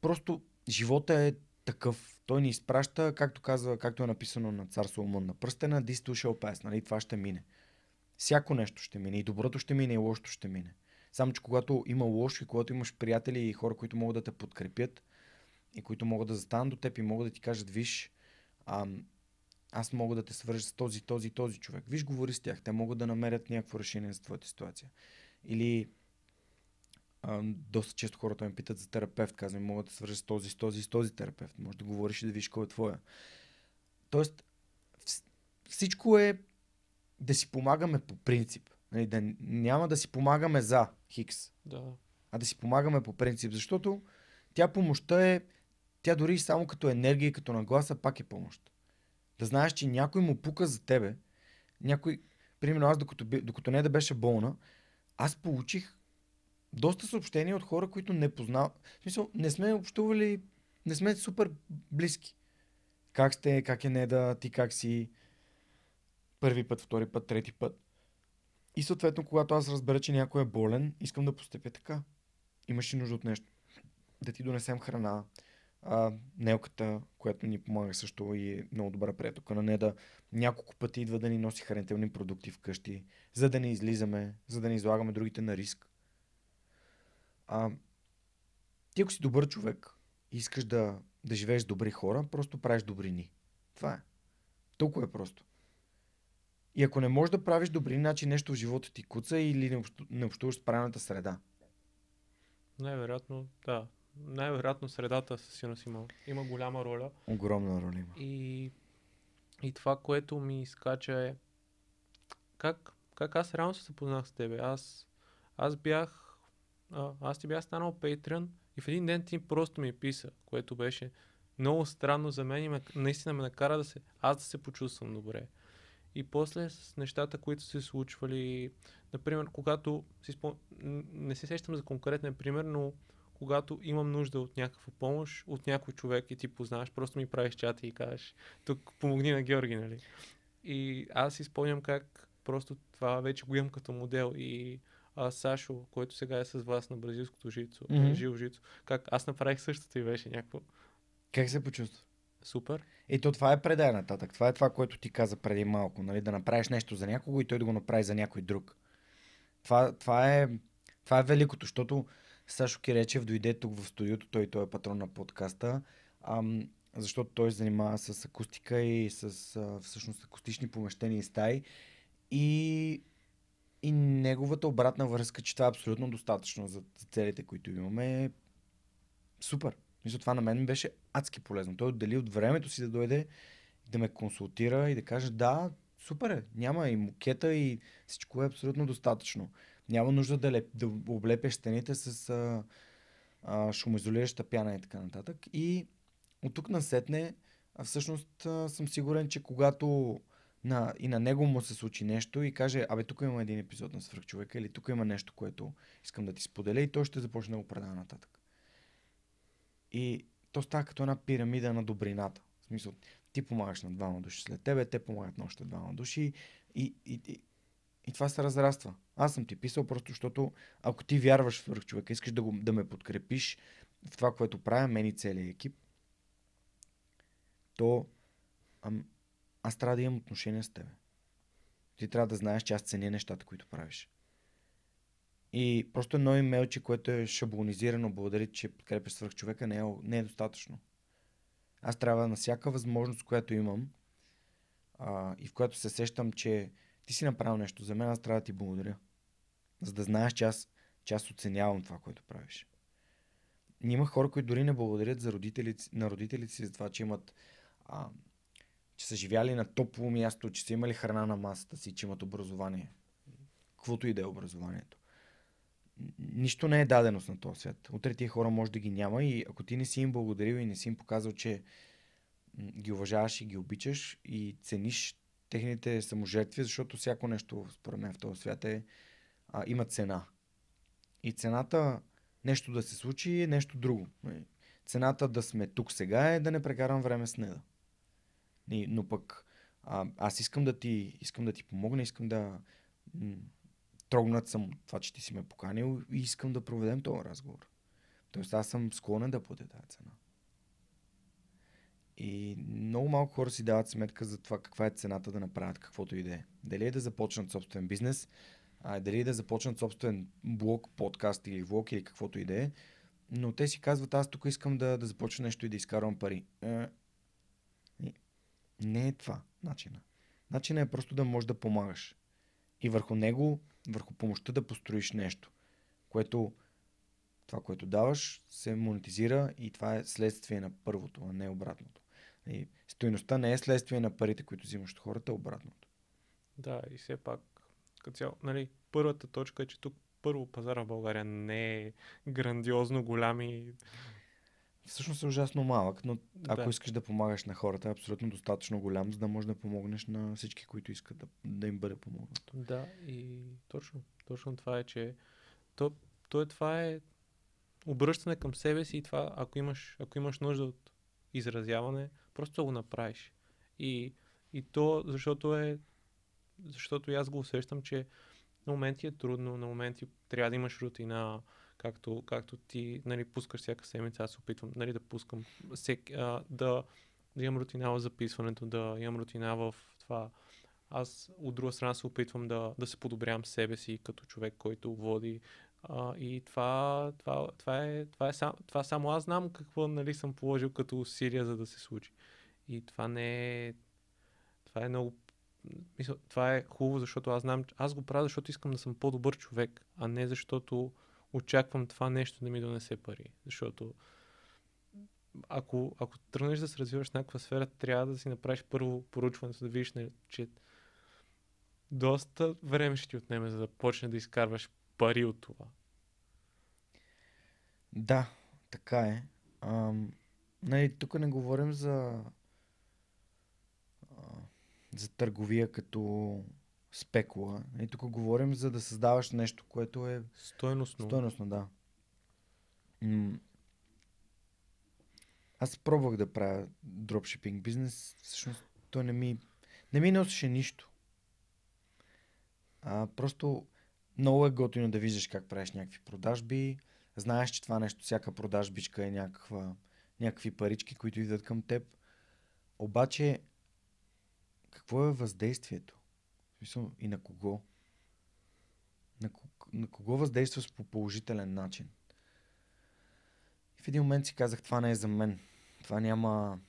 Просто живота е такъв. Той ни изпраща, както казва, както е написано на цар Соломон на пръстена, this too shall pass, нали? Това ще мине. Всяко нещо ще мине. И доброто ще мине, и лошото ще мине. Само, че когато има лошо и когато имаш приятели и хора, които могат да те подкрепят и които могат да застанат до теб и могат да ти кажат, виж, ам, аз мога да те свържа с този, този, този човек. Виж, говори с тях. Те могат да намерят някакво решение за твоята ситуация. Или доста често хората ме питат за терапевт. Казвам, мога да свържа с този, с този, с този терапевт. Може да говориш и да видиш кой е твоя. Тоест, всичко е да си помагаме по принцип. Нали, да няма да си помагаме за Хикс, да. а да си помагаме по принцип, защото тя помощта е, тя дори само като енергия и като нагласа пак е помощ. Да знаеш, че някой му пука за тебе, някой, примерно аз докато, докато не да беше болна, аз получих доста съобщения от хора, които не познават. В смисъл, не сме общували, не сме супер близки. Как сте, как е Неда, ти как си. Първи път, втори път, трети път. И съответно, когато аз разбера, че някой е болен, искам да постъпя така. Имаш ли нужда от нещо? Да ти донесем храна. А, Нелката, която ни помага също и е много добра приятелка на нея, да няколко пъти идва да ни носи хранителни продукти вкъщи, за да не излизаме, за да не излагаме другите на риск. А, ти ако си добър човек и искаш да, да живееш с добри хора, просто правиш добрини. Това е. Толкова е просто. И ако не можеш да правиш добри, значи нещо в живота ти куца или не, общу, не общуваш с правилната среда. Най-вероятно, да. Най-вероятно средата със сигурност има, има голяма роля. Огромна роля има. И, и това, което ми изкача е как, как аз реално се запознах с тебе. Аз, аз бях, а, аз ти бях станал Patreon и в един ден ти просто ми писа, което беше много странно за мен и ме, наистина ме накара да се, аз да се почувствам добре. И после с нещата, които се случвали, например, когато си спом... не се сещам за конкретен пример, но когато имам нужда от някаква помощ, от някой човек и ти познаваш, просто ми правиш чата и кажеш, тук помогни на Георги, нали? И аз си спомням как просто това вече го имам като модел и а, Сашо, който сега е с вас на бразилското жицо, mm-hmm. живо жицо, как аз направих същото и беше някакво. Как се почувства? Супер. И то това е предай нататък. Това е това, което ти каза преди малко. Нали? Да направиш нещо за някого и той да го направи за някой друг. Това, това, е, това е великото, защото Сашо Киречев дойде тук в студиото, той, той е патрон на подкаста, ам, защото той се занимава с акустика и с а, всъщност акустични помещения и стаи. И, и неговата обратна връзка, че това е абсолютно достатъчно за, целите, които имаме, е супер. Мисля, това на мен беше адски полезно. Той отдели от времето си да дойде да ме консултира и да каже да, супер е, няма и мукета и всичко е абсолютно достатъчно. Няма нужда да, леп, да облепеш стените с а, а, шумоизолираща пяна и така нататък. И от тук насетне, а всъщност съм сигурен, че когато на, и на него му се случи нещо и каже, абе тук има един епизод на свръхчовека или тук има нещо, което искам да ти споделя и той ще започне да го предава нататък. И то става като една пирамида на добрината. В смисъл, ти помагаш на двама души след тебе, те помагат на още двама души и, и, и, и това се разраства. Аз съм ти писал просто, защото ако ти вярваш в човека, искаш да, го, да ме подкрепиш в това, което правя, мен и целият екип, то аз трябва да имам отношение с тебе. Ти трябва да знаеш, че аз ценя нещата, които правиш. И просто едно имейлче, което е шаблонизирано, благодари, че подкрепяш свърх човека, не е, не е достатъчно. Аз трябва на всяка възможност, която имам а, и в която се сещам, че ти си направил нещо за мен, аз трябва да ти благодаря. За да знаеш, че аз, че аз оценявам това, което правиш. Има хора, които дори не благодарят за родителите, на родителите си за това, че имат а, че са живяли на топло място, че са имали храна на масата си, че имат образование. Каквото и да е образованието. Нищо не е даденост на този свят. Утре тия хора може да ги няма и ако ти не си им благодарил и не си им показал, че ги уважаваш и ги обичаш и цениш техните саможертви, защото всяко нещо, според мен, в този свят е, а, има цена. И цената нещо да се случи е нещо друго. Цената да сме тук сега е да не прекарам време с неда. Но пък а, аз искам да ти, искам да ти помогна, искам да м- трогнат съм това, че ти си ме поканил и искам да проведем този разговор. Тоест аз съм склонен да платя тази цена. И много малко хора си дават сметка за това каква е цената да направят каквото и да е. Дали е да започнат собствен бизнес, а дали е да започнат собствен блог, подкаст или влог или каквото и да е. Но те си казват, аз тук искам да, да започна нещо и да изкарвам пари. Е, не е това начина. Начинът е просто да можеш да помагаш. И върху него, върху помощта да построиш нещо, което това, което даваш, се монетизира и това е следствие на първото, а не обратното. И стоеността не е следствие на парите, които взимаш от хората, обратното. Да, и все пак, като цяло, нали, първата точка е, че тук първо пазара в България не е грандиозно голям и всъщност е ужасно малък, но ако да. искаш да помагаш на хората, е абсолютно достатъчно голям, за да можеш да помогнеш на всички, които искат да, да им бъде помогнато. Да, и точно, точно това е, че то, то е, това е обръщане към себе си и това, ако имаш, ако имаш нужда от изразяване, просто го направиш. И, и то, защото е защото аз го усещам, че на моменти е трудно, на моменти трябва да имаш рутина, както, както ти нали, пускаш всяка седмица, аз се опитвам нали, да пускам, всек, а, да, да имам рутина в записването, да имам рутина в това. Аз от друга страна се опитвам да, да се подобрявам себе си като човек, който води. А, и това, това, това, е, това, е сам, това само аз знам какво нали, съм положил като усилия, за да се случи. И това не е. Това е много. Мисля, това е хубаво, защото аз знам. Аз го правя, защото искам да съм по-добър човек, а не защото очаквам това нещо да ми донесе пари. Защото ако, ако тръгнеш да се развиваш в някаква сфера, трябва да си направиш първо поручването, да видиш, нали, че доста време ще ти отнеме, за да почне да изкарваш пари от това. Да, така е. Ам, нали, тук не говорим за а, за търговия като спекула. И тук говорим за да създаваш нещо, което е Стойностно. стойностно, да. М- аз пробвах да правя дропшипинг бизнес, всъщност той не ми, не ми носеше нищо. А, просто много е готино да виждаш как правиш някакви продажби, знаеш, че това нещо, всяка продажбичка е някаква, някакви парички, които идват към теб. Обаче, какво е въздействието? В смисъл, И на кого? На, на кого въздействаш по положителен начин? И в един момент си казах, това не е за мен. Това няма...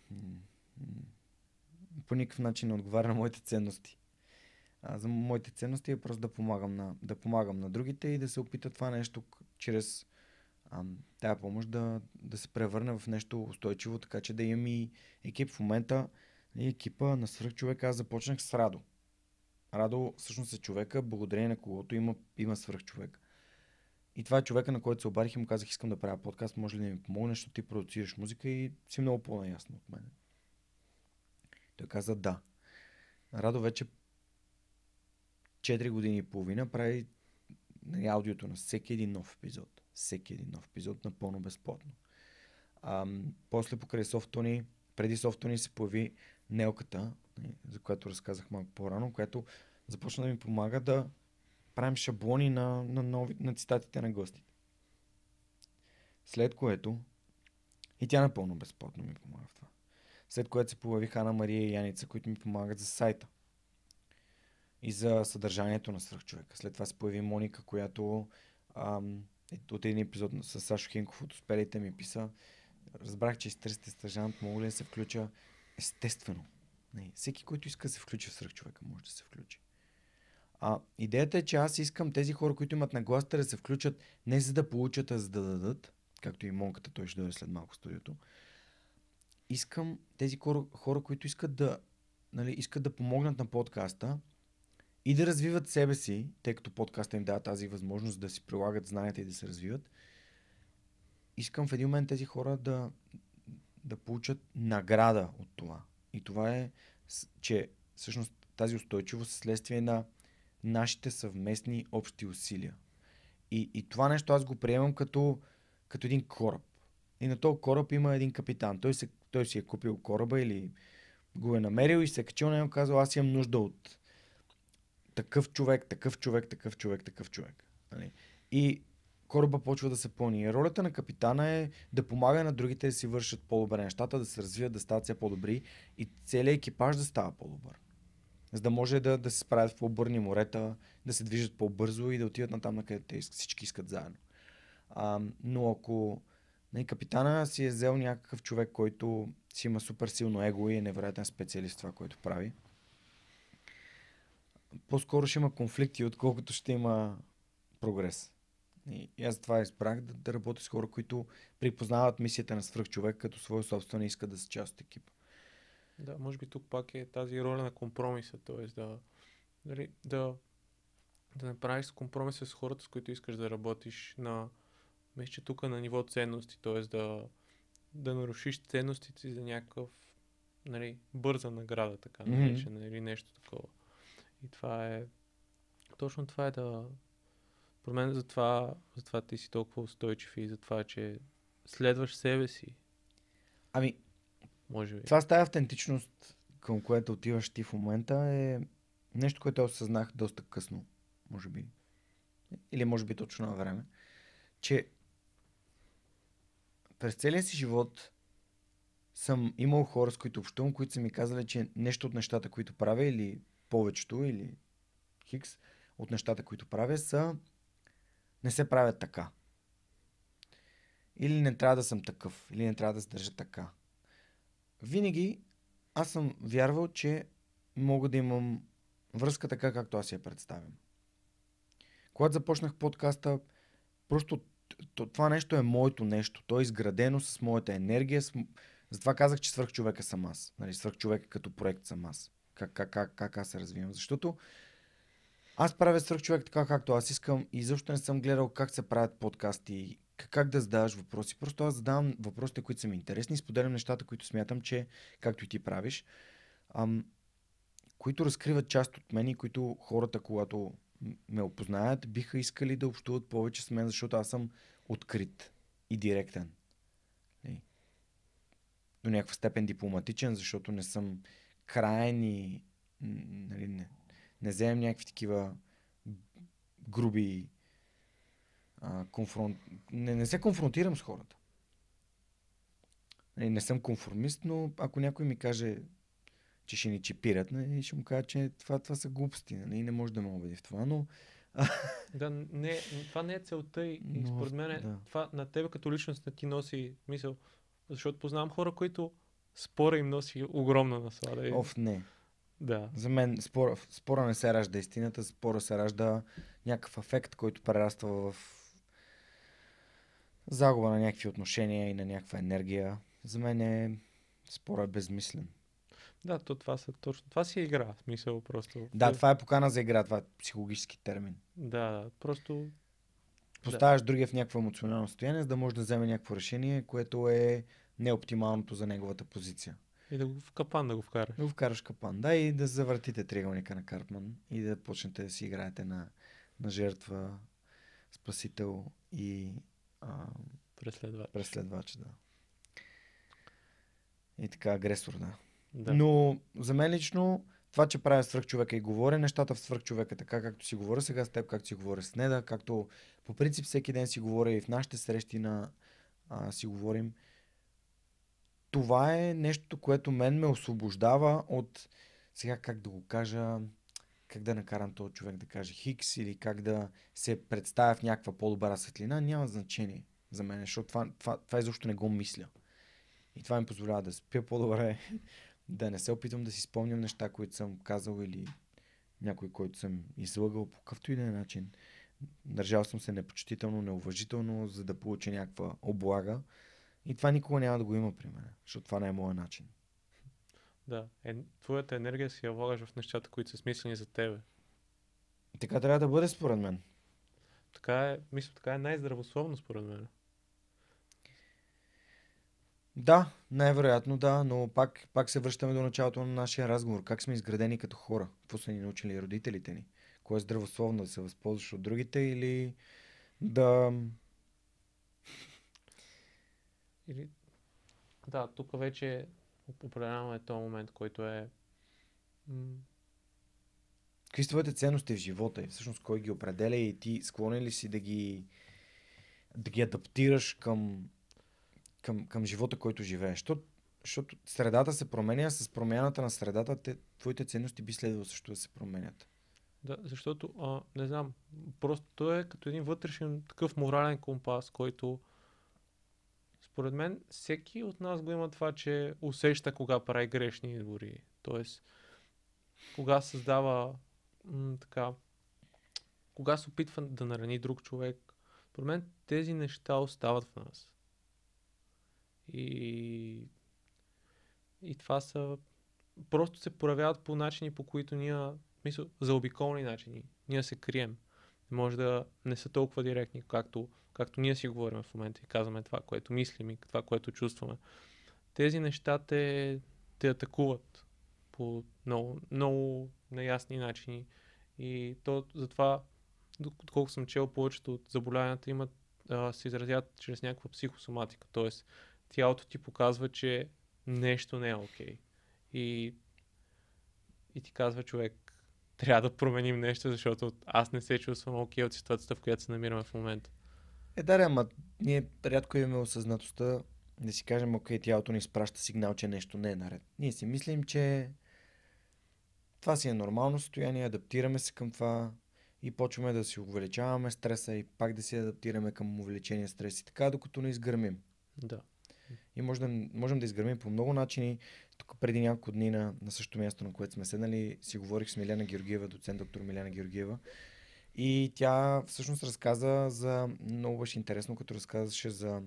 По никакъв начин не отговаря на моите ценности. А за моите ценности е просто да помагам на, да помагам на другите и да се опита това нещо чрез ам, тая помощ да, да се превърне в нещо устойчиво, така че да имам и екип в момента. И екипа на свръхчовек аз започнах с Радо. Радо всъщност е човека, благодарение на когото има, има свръхчовек. И това е човека, на който се обадих и му казах, искам да правя подкаст, може ли да ми помогнеш, защото ти продуцираш музика и си много по-наясно от мен. Той каза да. Радо вече 4 години и половина прави нали, аудиото на всеки един нов епизод. Всеки един нов епизод напълно безплатно. Ам, после покрай софтони, преди софтони се появи Нелката, за която разказах малко по-рано, която започна да ми помага да правим шаблони на, на, нови, на цитатите на гостите. След което, и тя напълно безплатно ми помага в това. След което се появи Хана Мария и Яница, които ми помагат за сайта и за съдържанието на свръхчовека. След това се появи Моника, която ам, е- от един епизод с Сашо Хинков от Успелите ми писа. Разбрах, че изтърсите стъжант, мога ли да се включа? Естествено. Не, всеки, който иска да се включи в свръхчовека, може да се включи. А, идеята е, че аз искам тези хора, които имат нагласата да се включат не за да получат, а за да дадат, както и Монката, той ще дойде след малко в студиото. Искам тези хора, хора които искат да, нали, искат да помогнат на подкаста и да развиват себе си, тъй като подкаста им дава тази възможност да си прилагат знанията и да се развиват. Искам в един момент тези хора да, да получат награда от това. И това е, че всъщност тази устойчивост е следствие на нашите съвместни общи усилия. И, и това нещо аз го приемам като, като един кораб. И на този кораб има един капитан. Той, се, той си е купил кораба или го е намерил и се е качил на него и казал, аз имам нужда от такъв човек, такъв човек, такъв човек, такъв човек. Нали? И кораба почва да се пълни. Ролята на капитана е да помага на другите да си вършат по-добре нещата, да се развият, да стават все по-добри и целият екипаж да става по-добър. За да може да, да се справят в по-бърни морета, да се движат по-бързо и да отидат на там, на където всички искат заедно. А, но ако нали, капитана си е взел някакъв човек, който си има супер силно его и е невероятен специалист в това, което прави, по-скоро ще има конфликти, отколкото ще има прогрес. И, и аз това избрах да, да работя с хора, които припознават мисията на свръхчовек като своя собствена и искат да са част от екипа. Да, може би тук пак е тази роля на компромиса, т.е. да, нали, да, да направиш компромиса с хората, с които искаш да работиш на, мисля, че тук на ниво ценности, т.е. да, да нарушиш ценностите си за някакъв нали, бърза награда, така наречена, или нещо такова. И това е, точно това е да, про мен затова, затова ти си толкова устойчив и затова, че следваш себе си, Ами, може би. това с тази автентичност, към която отиваш ти в момента е нещо, което осъзнах доста късно, може би, или може би точно на време, че през целия си живот съм имал хора, с които общувам, които са ми казали, че нещо от нещата, които правя, или повечето, или хикс от нещата, които правя, са не се правят така. Или не трябва да съм такъв, или не трябва да се държа така. Винаги аз съм вярвал, че мога да имам връзка така, както аз я представям. Когато започнах подкаста, просто това нещо е моето нещо. То е изградено с моята енергия. Затова казах, че свърх човека съм аз. Нали, свърх човека като проект съм аз. Как, как, как, как аз се развивам. Защото аз правя свърх човек така, както аз искам и защо не съм гледал как се правят подкасти, как да задаваш въпроси. Просто аз задавам въпросите, които са ми интересни и споделям нещата, които смятам, че както и ти правиш, ам, които разкриват част от мен и които хората, когато ме опознаят, биха искали да общуват повече с мен, защото аз съм открит и директен. Нали? До някаква степен дипломатичен, защото не съм крайен и нали, не, не вземем някакви такива груби а, конфронт... не, не се конфронтирам с хората. Не, нали, не съм конформист, но ако някой ми каже, че ще ни чипират, нали, ще му кажа, че това, това са глупости. Нали, не може да ме убеди в това, но... Да, не, това не е целта и, но, според мен да. това на тебе като личност не ти носи мисъл. Защото познавам хора, които спора им носи огромна наслада. Оф, не. Да. За мен спора, спора не се ражда истината, спора се ражда някакъв ефект, който прераства в загуба на някакви отношения и на някаква енергия. За мен е спора е безмислен. Да, то това, са, точно, това си е игра, в смисъл просто. Да, това е покана за игра, това е психологически термин. Да, просто... Поставяш да. другия в някакво емоционално състояние, за да може да вземе някакво решение, което е неоптималното за неговата позиция. И да го в капан да го вкараш. Да го вкараш капан, да, и да завъртите триъгълника на Карпман и да почнете да си играете на, на жертва, спасител и а, преследвач. преследвач. Да. И така, агресор, да. да. Но за мен лично това, че правя свърх човека и говоря нещата в свърх човека, така както си говоря сега с теб, както си говоря с Неда, както по принцип всеки ден си говоря и в нашите срещи на а, си говорим това е нещо, което мен ме освобождава от сега как да го кажа, как да накарам този човек да каже хикс или как да се представя в някаква по-добра светлина, няма значение за мен, защото това, това, това изобщо не го мисля. И това ми позволява да спя по-добре, да не се опитвам да си спомням неща, които съм казал или някой, който съм излъгал по какъвто и да е начин. Държал съм се непочтително, неуважително, за да получа някаква облага. И това никога няма да го има при мен, защото това не е моят начин. Да, е, твоята енергия си я влагаш в нещата, които са смислени за тебе. Така трябва да бъде според мен. Така е, мисля, така е най-здравословно според мен. Да, най-вероятно да, но пак, пак се връщаме до началото на нашия разговор. Как сме изградени като хора? Какво са ни научили родителите ни? Кое е здравословно да се възползваш от другите или да или... Да, тук вече определено е този момент, който е... Какви са твоите ценности в живота и всъщност кой ги определя и ти склонен ли си да ги, да ги адаптираш към, към, към живота, който живееш? Защото, защото средата се променя, с промяната на средата те, твоите ценности би следвало също да се променят. Да, защото, а, не знам, просто той е като един вътрешен такъв морален компас, който според мен всеки от нас го има това, че усеща кога прави грешни избори. Тоест, кога създава м- така, кога се опитва да нарани друг човек. Според мен тези неща остават в нас. И, и това са просто се проявяват по начини, по които ние, мисля, за обиколни начини, ние се крием. Може да не са толкова директни, както както ние си говорим в момента и казваме това, което мислим и това, което чувстваме. Тези неща те, те атакуват по много, много неясни начини. И то затова, доколко съм чел, повечето от заболяванията имат, а, се изразят чрез някаква психосоматика. Тоест, тялото ти показва, че нещо не е окей. Okay. И, и ти казва човек, трябва да променим нещо, защото аз не се чувствам окей от ситуацията, в която се намираме в момента. Е, да, ама ние рядко имаме осъзнатостта да си кажем, окей, тялото ни изпраща сигнал, че нещо не е наред. Ние си мислим, че това си е нормално състояние, адаптираме се към това и почваме да си увеличаваме стреса и пак да си адаптираме към увеличение стрес и така, докато не изгърмим. Да. И можем, можем да изгърмим по много начини. Тук преди няколко дни на, на същото място, на което сме седнали, си говорих с Милена Георгиева, доцент доктор Милена Георгиева. И тя всъщност разказа за, много беше интересно, като разказваше за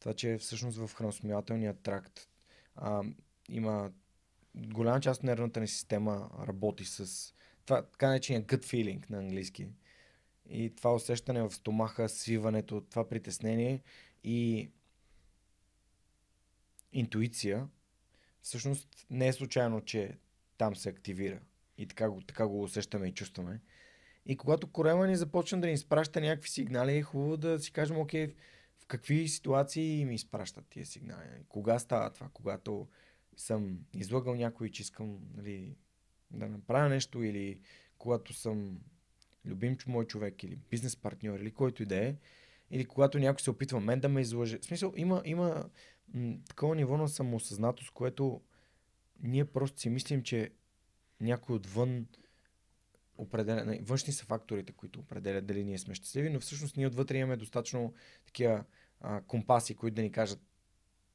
това, че всъщност в храносмилателния тракт а, има голяма част от нервната ни система работи с това така наречения gut feeling на английски. И това усещане в стомаха, свиването, това притеснение и интуиция, всъщност не е случайно, че там се активира. И така го, така го усещаме и чувстваме. И когато корема ни започне да ни изпраща някакви сигнали, е хубаво да си кажем, окей, в какви ситуации ми изпращат тия сигнали. Кога става това? Когато съм излагал някой, че искам нали, да направя нещо или когато съм любим мой човек или бизнес партньор или който и да е, или когато някой се опитва мен да ме излъже. В смисъл, има, има такова ниво на самоосъзнатост, което ние просто си мислим, че някой отвън определя, външни са факторите, които определят дали ние сме щастливи, но всъщност ние отвътре имаме достатъчно такива а, компаси, които да ни кажат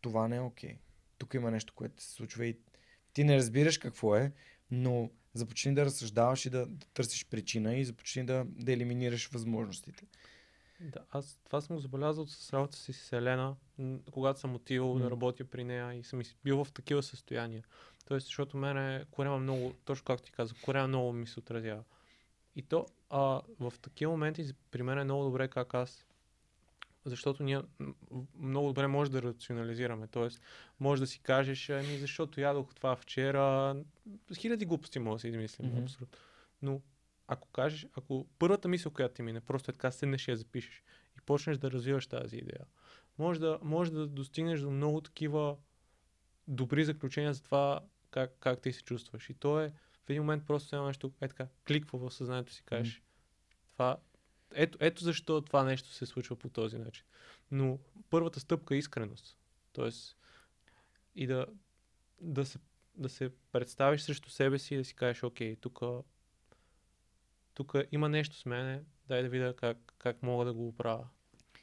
това не е окей. Okay. Тук има нещо, което се случва и ти не разбираш какво е, но започни да разсъждаваш и да, да търсиш причина и започни да, да елиминираш възможностите. Да, аз това съм го забелязал с работа си с Елена, когато съм отивал mm. да работя при нея и съм бил в такива състояния. Тоест, защото мене корема много, точно както ти казах, корема много ми се отразява. И то а, в такива моменти при мен е много добре как аз защото ние много добре може да рационализираме. Тоест, може да си кажеш, ами защото ядох това вчера, хиляди глупости може да си измислим, mm-hmm. абсолютно. Но ако кажеш, ако първата мисъл, която ти мине, просто е така, седнеш и я запишеш и почнеш да развиваш тази идея, може да, може да достигнеш до много такива добри заключения за това как, как ти се чувстваш. И то е в един момент просто едно нещо е така, кликва в съзнанието си, кажеш, mm. това, ето, ето защо това нещо се случва по този начин. Но първата стъпка е искреност. Тоест, и да, да, се, да се представиш срещу себе си и да си кажеш, окей, тук тук има нещо с мене, дай да видя как, как мога да го оправя.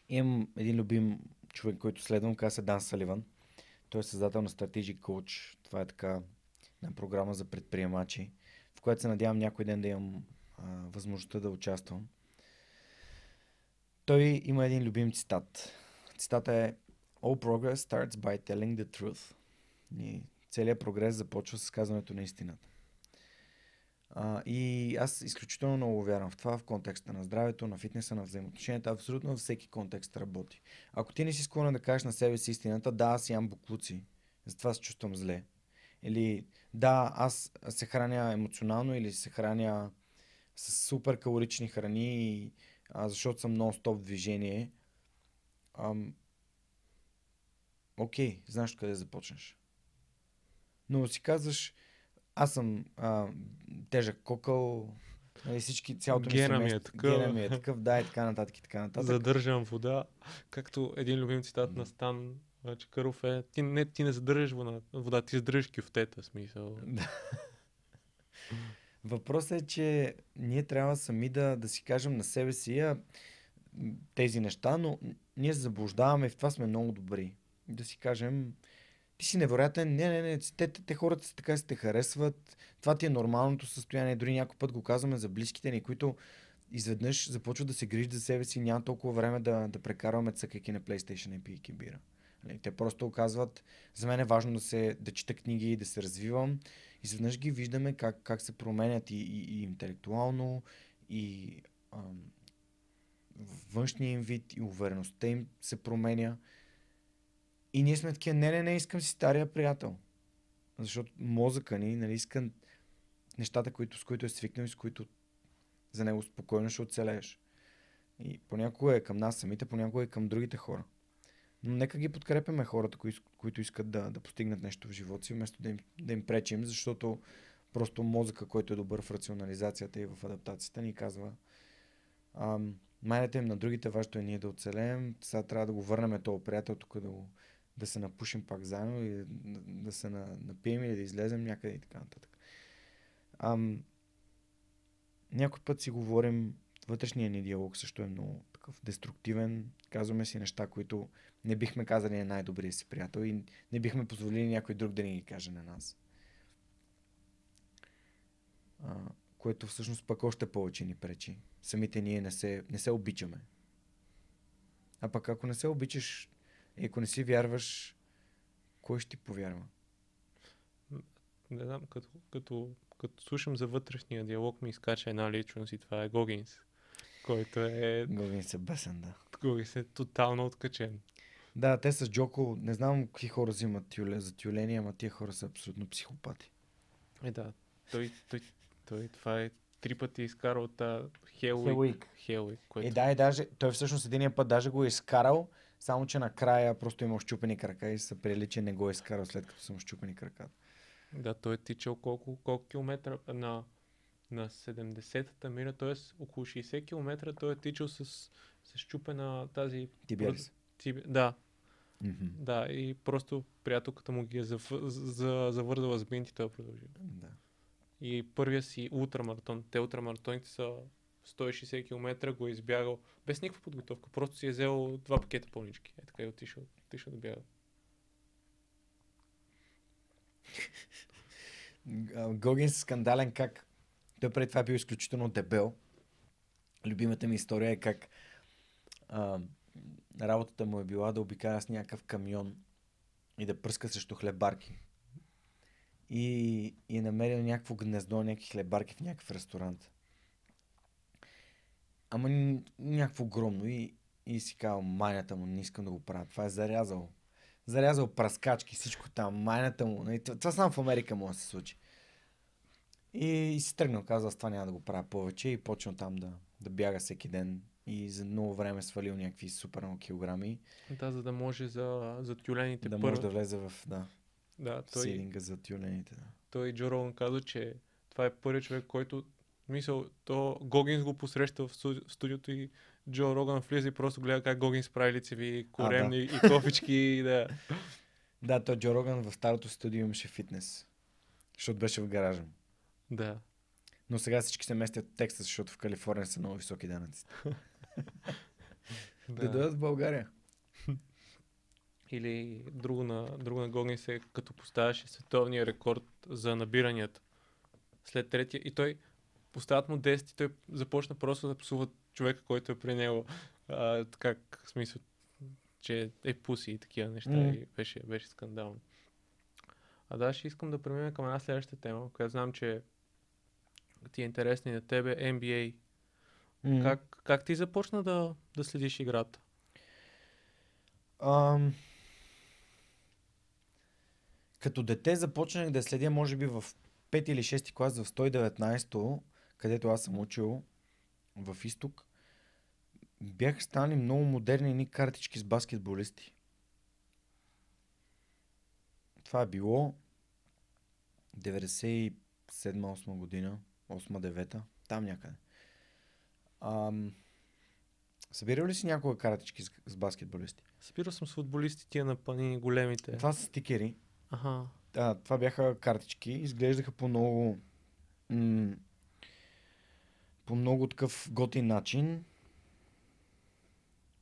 Имам един любим човек, който следвам, каза се Дан Саливан. Той е създател на Strategic Coach. Това е така на програма за предприемачи, в която се надявам някой ден да имам а, възможността да участвам. Той има един любим цитат. Цитата е All progress starts by telling the truth. И целият прогрес започва с казването на истината. А, и аз изключително много вярвам в това, в контекста на здравето, на фитнеса, на взаимоотношенията. Абсолютно във всеки контекст работи. Ако ти не си склонен да кажеш на себе си истината, да, аз ям буклуци, затова се чувствам зле. Или да, аз се храня емоционално или се храня с супер калорични храни, а, защото съм нон-стоп движение. Ам... Окей, знаеш къде започнеш. Но си казваш, аз съм а, тежък кокъл, нали, всички, цялото Гена ми, е такъв. Гена ми е такъв, да, и така нататък, и така нататък. Задържам вода, както един любим цитат на Стан Чакъров е, ти не, ти не задържаш вода, вода ти задържаш кюфтета, смисъл. Въпросът е, че ние трябва сами да, да си кажем на себе си а, тези неща, но ние се заблуждаваме и в това сме много добри. Да си кажем, ти си невероятен, не, не, не, те, те, те хората си така си те харесват, това ти е нормалното състояние, дори някой път го казваме за близките ни, които изведнъж започват да се грижат за себе си, няма толкова време да, да прекарваме цъкайки на PlayStation и пийки бира. Нали, те просто оказват, за мен е важно да, се, да чета книги, да се развивам. И изведнъж ги виждаме как, как се променят и, и, и интелектуално, и ам, външния им вид, и увереността им се променя. И ние сме такива, не, не, не, искам си стария приятел. Защото мозъка ни нали, иска нещата, които, с които е свикнал и с които за него спокойно ще оцелееш. И понякога е към нас самите, понякога е към другите хора. Но нека ги подкрепяме хората, кои, които искат да, да постигнат нещо в живота си, вместо да им, да им пречим, защото Просто мозъка, който е добър в рационализацията и в адаптацията, ни казва майната им на другите, вашето е ние да оцелеем, сега трябва да го върнем този приятел тук да, го, да се напушим пак заедно и да, се на, напием или да излезем някъде и така нататък. Ам, някой път си говорим, вътрешния ни диалог също е много такъв деструктивен. Казваме си неща, които не бихме казали на най-добрия си приятел и не бихме позволили някой друг да ни ги каже на нас. А, което всъщност пък още повече ни пречи. Самите ние не се, не се обичаме. А пък ако не се обичаш и ако не си вярваш, кой ще ти повярва? Не знам, като, като, като слушам за вътрешния диалог ми изкача една личност и това е Гогинс, който е... Гогинс е бесен, да. Гогинс е тотално откачен. Да, те с Джоко, не знам какви хора взимат тюле, за тюлени, ама тия хора са абсолютно психопати. Е, да. Той, той, той това е три пъти изкарал от Хелуик. Хелуик. Което... Е, да, и даже, той всъщност един път даже го е изкарал, само че накрая просто има щупени крака и се приели, че не го е изкарал след като съм щупени краката. Да, той е тичал колко, колко километра на, на 70-та мира, т.е. около 60 км той е тичал с, с щупена тази... Тибиалис. Тиби... Да. Mm-hmm. Да, и просто приятелката му ги е зав... за... завързала с бинти, той продължи. Да. И първия си ултрамаратон, те ултрамаратоните са 160 км, го е избягал без никаква подготовка. Просто си е взел два пакета пълнички. Е така и отишъл, отишъл да бяга. Гогин е скандален как той преди това е бил изключително дебел. Любимата ми история е как а, работата му е била да обикаля с някакъв камион и да пръска срещу хлебарки. И, и е намерил някакво гнездо, някакви хлебарки в някакъв ресторант. Ама някакво огромно и, и си казал, майната му, не искам да го правя. Това е зарязал. Зарязал праскачки, всичко там, майната му. Нали, това, само в Америка може да се случи. И, и си тръгнал, казал, това няма да го правя повече и почнал там да, да бяга всеки ден и за много време свалил някакви супер много килограми. Да, за да може за, за тюлените Да може да влезе в, да, да, той, силинга за тюлените. Да. Той Джо Роган каза, че това е първият човек, който мисъл, то Гогинс го посреща в, студи, в студиото и Джо Роган влиза и просто гледа как Гогинс прави лицеви коремни а, да. и кофички. и да. да, то Джо Роган в старото студио имаше фитнес, защото беше в гаража. Да. Но сега всички се местят в Тексас, защото в Калифорния са много високи данъци. да. да дойдат в България. Или друго на, друго на Гогинс е като поставяше световния рекорд за набиранията. След третия. И той поставят му 10 и той започна просто да псува човека, който е при него. А, как, в смисъл, че е пуси и такива неща. Mm. И беше, беше скандално. А да, ще искам да преминем към една следваща тема, която знам, че ти е интересна и на тебе, NBA. Mm. Как, как ти започна да, да следиш играта? Um, като дете започнах да следя, може би в 5 или 6 клас в 119-то, където аз съм учил в изток, бяха станали много модерни ни картички с баскетболисти. Това е било 97-8 година, 8-9, там някъде. Ам... Събирал ли си някога картички с, с баскетболисти? Събирал съм с футболисти тия на панини, големите. Това са стикери. Ага. Да, това бяха картички. Изглеждаха по много м- по много такъв готин начин.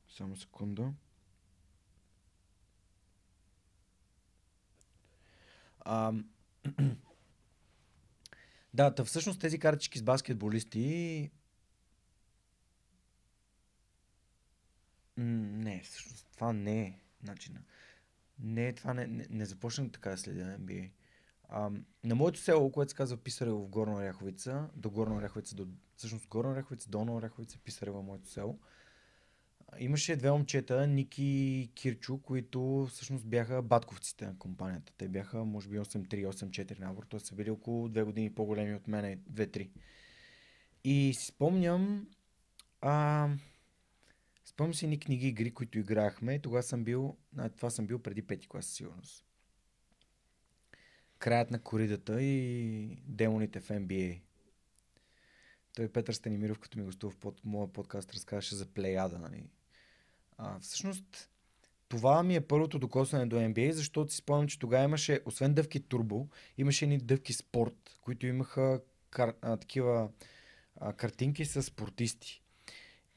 Само секунда. А, да, та всъщност тези картички с баскетболисти не, всъщност това не е начина. Не, това не, не, не започнах така да следя NBA. А, на моето село, което се казва Писарево в Горна Оряховица, до Горна Оряховица, до, всъщност Горна Оряховица, Долна Оряховица, Писарево, моето село, имаше две момчета, Ники и Кирчо, които всъщност бяха батковците на компанията. Те бяха, може би, 8-3-8-4 набор, т.е. са били около две години по-големи от мене, 2-3. И си спомням, а, спомням си ни книги игри, които играхме. Тогава съм бил, а, това съм бил преди пети клас, сигурност. Краят на коридата и демоните в NBA. Той Петър Станимиров, като ми гостува в под, моя подкаст, разказваше за плеяда. Нали? А, всъщност, това ми е първото докосване до NBA, защото си спомням, че тогава имаше, освен дъвки турбо, имаше едни дъвки спорт, които имаха кар, а, такива а, картинки с спортисти.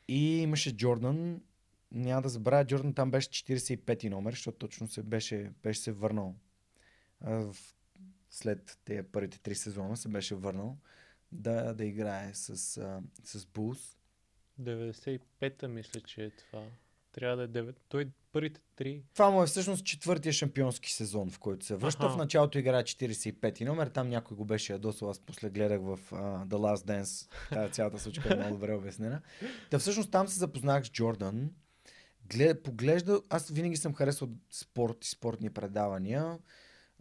И имаше Джордан, няма да забравя, Джордан там беше 45-ти номер, защото точно се беше, беше се върнал а, в, след тези първите три сезона се беше върнал да, да играе с, с Булс. 95-та мисля, че е това. Трябва да е 9. Той първите три. Това му е всъщност четвъртия шампионски сезон, в който се връща. Аха. В началото играе 45-ти номер, там някой го беше ядосал, аз после гледах в uh, The Last Dance, тази цялата случка е много добре обяснена. Та всъщност там се запознах с Джордан, Глед, поглежда, аз винаги съм харесвал спорт и спортни предавания.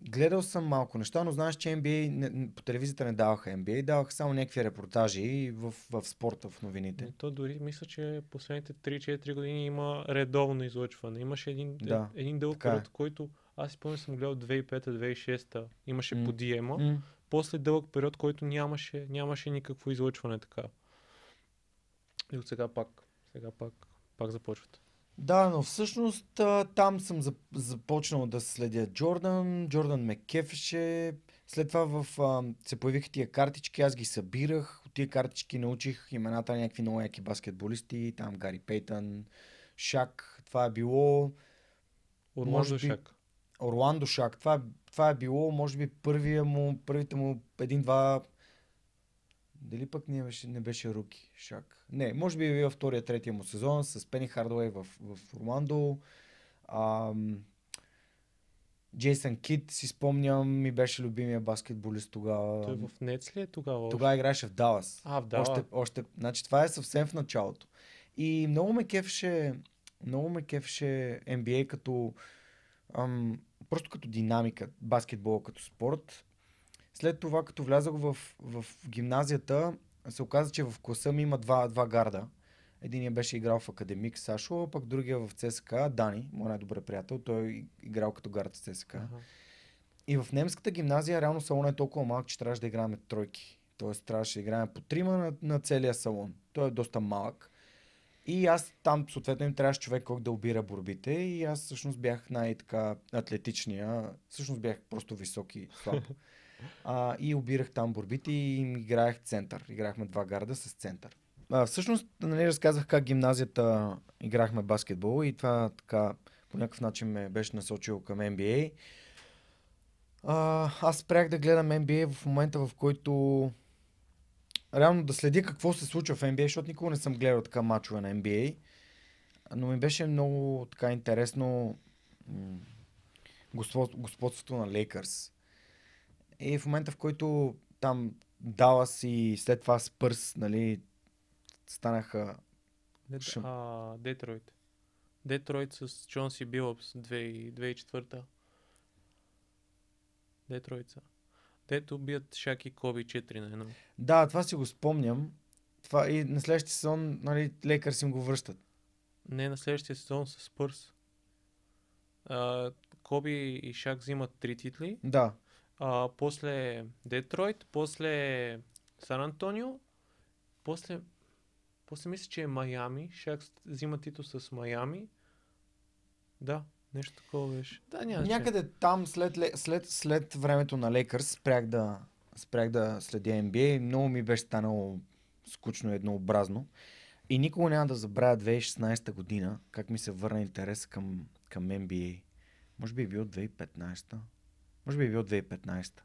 Гледал съм малко неща, но знаеш, че NBA не, по телевизията не даваха NBA, даваха само някакви репортажи в, в спорта, в новините. И То дори мисля, че последните 3-4 години има редовно излъчване. Имаше един, Да, е- един дълъг е. период, който аз спомням съм гледал 2005-2006. Имаше М. по Диема. М. После дълъг период, който нямаше, нямаше никакво излъчване така. И от сега пак, сега пак, пак започват. Да, но всъщност там съм зап- започнал да следя Джордан. Джордан ме кефеше. След това в, а, се появиха тия картички, аз ги събирах. От тия картички научих имената на някакви много яки баскетболисти. Там Гари Пейтън, Шак. Това е било Орландо би- Шак. Орландо Шак. Това, е- това е било, може би, първия му, първите му един-два... Дали пък не беше, не беше руки Шак? Не, може би е бил втория, третия му сезон с Пени Хардуей в, в Орландо. Ам, Джейсън Кит, си спомням, ми беше любимия баскетболист тогава. Той в Нец ли е тогава? Тогава играеше в Далас. А, в Далас. Още, още, значи това е съвсем в началото. И много ме кефеше, много ме кефеше NBA като, ам, просто като динамика, баскетбол като спорт. След това, като влязах в, в гимназията, се оказа, че в класа ми има два, два гарда. Единият беше играл в Академик Сашо, а пък другия в ЦСКА, Дани, мой най-добър приятел. Той е играл като гард в ЦСКА. Аха. И в немската гимназия реално салон е толкова малък, че трябваше да играем тройки. Тоест трябваше да играем по трима на, на целия салон. Той е доста малък. И аз там съответно им трябваше човек, който да обира борбите и аз всъщност бях най-така атлетичния. Всъщност бях просто висок и слаб. А, и обирах там борбите и им играех център. Играхме два гарда с център. А, всъщност, нали, разказах как гимназията играхме баскетбол и това така по някакъв начин ме беше насочило към NBA. А, аз спрях да гледам NBA в момента, в който реално да следя какво се случва в NBA, защото никога не съм гледал така мачове на NBA. Но ми беше много така интересно господството на Лейкърс. И в момента, в който там Далас и след това Спърс, нали, станаха Дет... Шам- А, Детройт. Детройт с Джонси Билъпс 2004. Детройт са. Дето бият Шак и Коби 4 на 1. Да, това си го спомням. Това и на следващия сезон, нали, Лейкърс им го връщат. Не, на следващия сезон с Спърс. А, Коби и Шак взимат три титли. Да. А, после Детройт, после Сан Антонио, после, после мисля, че е Майами. Шак взима титул с Майами. Да, нещо такова беше. Да, няма. Някъде там след, ле- след, след времето на Лейкърс спрях да, спрях да следя NBA. Много ми беше станало скучно и еднообразно. И никога няма да забравя 2016 година, как ми се върна интерес към, към NBA. Може би е било 2015. Може би е било 2015.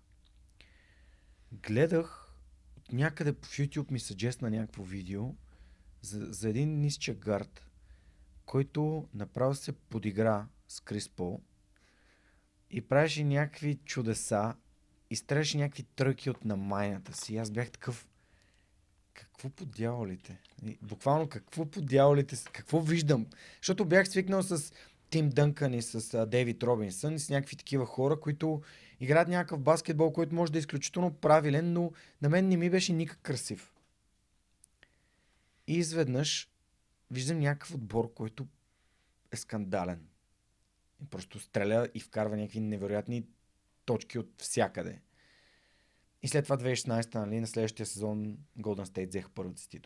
Гледах от някъде в YouTube ми съджестна някакво видео за, за един нисчък гард, който направо се подигра с Крис Пол и правеше някакви чудеса и стреше някакви тръки от намайната си. Аз бях такъв, какво по дяволите? Буквално какво по дяволите, какво виждам? Защото бях свикнал с Тим Дънкън и с а, Дейвид Робинсън и с някакви такива хора, които играят някакъв баскетбол, който може да е изключително правилен, но на мен не ми беше никак красив. И изведнъж виждам някакъв отбор, който е скандален. И просто стреля и вкарва някакви невероятни точки от всякъде. И след това 2016, нали, на следващия сезон Golden State взеха първата си.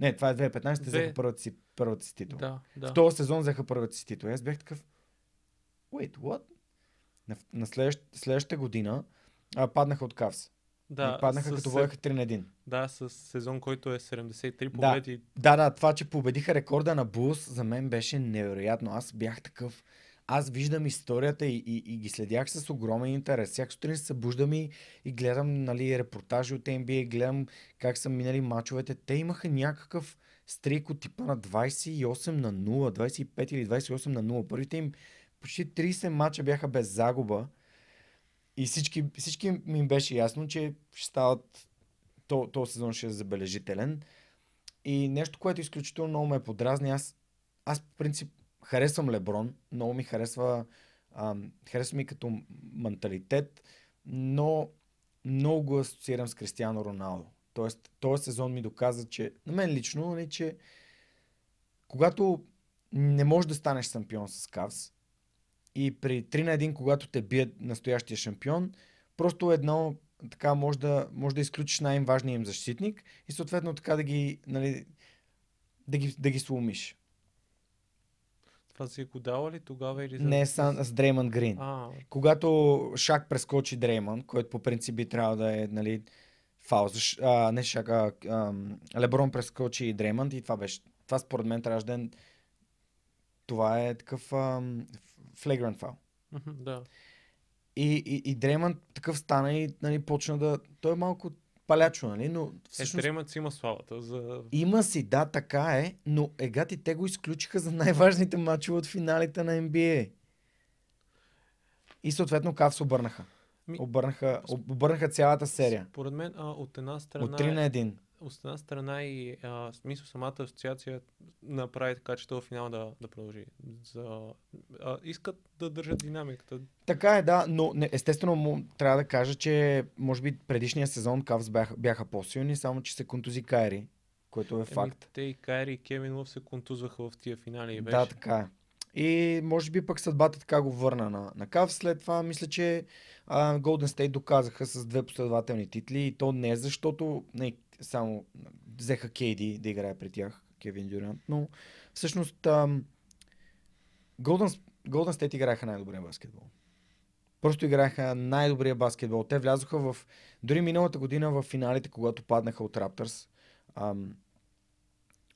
Не, това е 2015, Две- взеха първата си, първата си титул. Да, да. В този сезон взеха първата си титул. Аз бях такъв. Wait, what? На, на следващ, следващата година а, паднаха от Кавс. да, и паднаха като водеха 3 на 1. Да, с сезон, който е 73 Да. победи. Да, да, това, че победиха рекорда на Булс, за мен беше невероятно. Аз бях такъв. Аз виждам историята и, и, и ги следях с огромен интерес. Всяка сутрин се събуждам и, и гледам нали, репортажи от NBA, гледам как са минали мачовете. Те имаха някакъв стрик от типа на 28 на 0, 25 или 28 на 0. Първите им почти 30 мача бяха без загуба. И всички, всички ми беше ясно, че ще стават то, този сезон ще е забележителен. И нещо, което изключително много ме подразни, аз, аз по принцип харесвам Леброн, много ми харесва, харесва ми като менталитет, но много го асоциирам с Кристиано Роналдо. Тоест, този сезон ми доказа, че на мен лично, нали, че когато не можеш да станеш шампион с Кавс и при 3 на 1, когато те бие настоящия шампион, просто едно така може да, може да изключиш най-важния им защитник и съответно така да ги, нали, да ги, да ги сломиш. Това си го дала ли тогава или... за- Не с, с Дреймън Грин. А, Когато Шак прескочи Дреймън, който по принцип би трябвало да е нали, защ... а, не Шак, а, ам, Леброн прескочи Дреймънд и това беше, това според мен трябваше да е, това е такъв ам, флегрант мгм, да. И, и, и Дреймънд такъв стана и нали, почна да, той е малко палячо, нали, но Е, всъщност Дремът си има славата за... Има си, да, така е, но егати те го изключиха за най-важните матчове от финалите на NBA. И съответно Кавс обърнаха. Ми- Обърнаха, обърнаха цялата серия. Според мен, а, от една страна... От 3 е- на 1. От една страна и а, смисъл самата асоциация направи така, че този финал да, да продължи. За, а, искат да държат динамиката. Така е, да, но не, естествено му, трябва да кажа, че може би предишния сезон Кавс бяха, бяха по-силни, само че се контузи Кайри, което е факт. Еми, те и Кайри и Кевин Лъв се контузваха в тия финали. и Беше. Да, така е. И може би пък съдбата така го върна на, на Кавс. След това мисля, че а, Golden State доказаха с две последователни титли и то не защото не, само взеха Кейди да играе при тях, Кевин Дюрант, но всъщност ам, Golden, Golden State играеха най-добрия баскетбол. Просто играеха най-добрия баскетбол. Те влязоха в... Дори миналата година в финалите, когато паднаха от Раптърс, ам,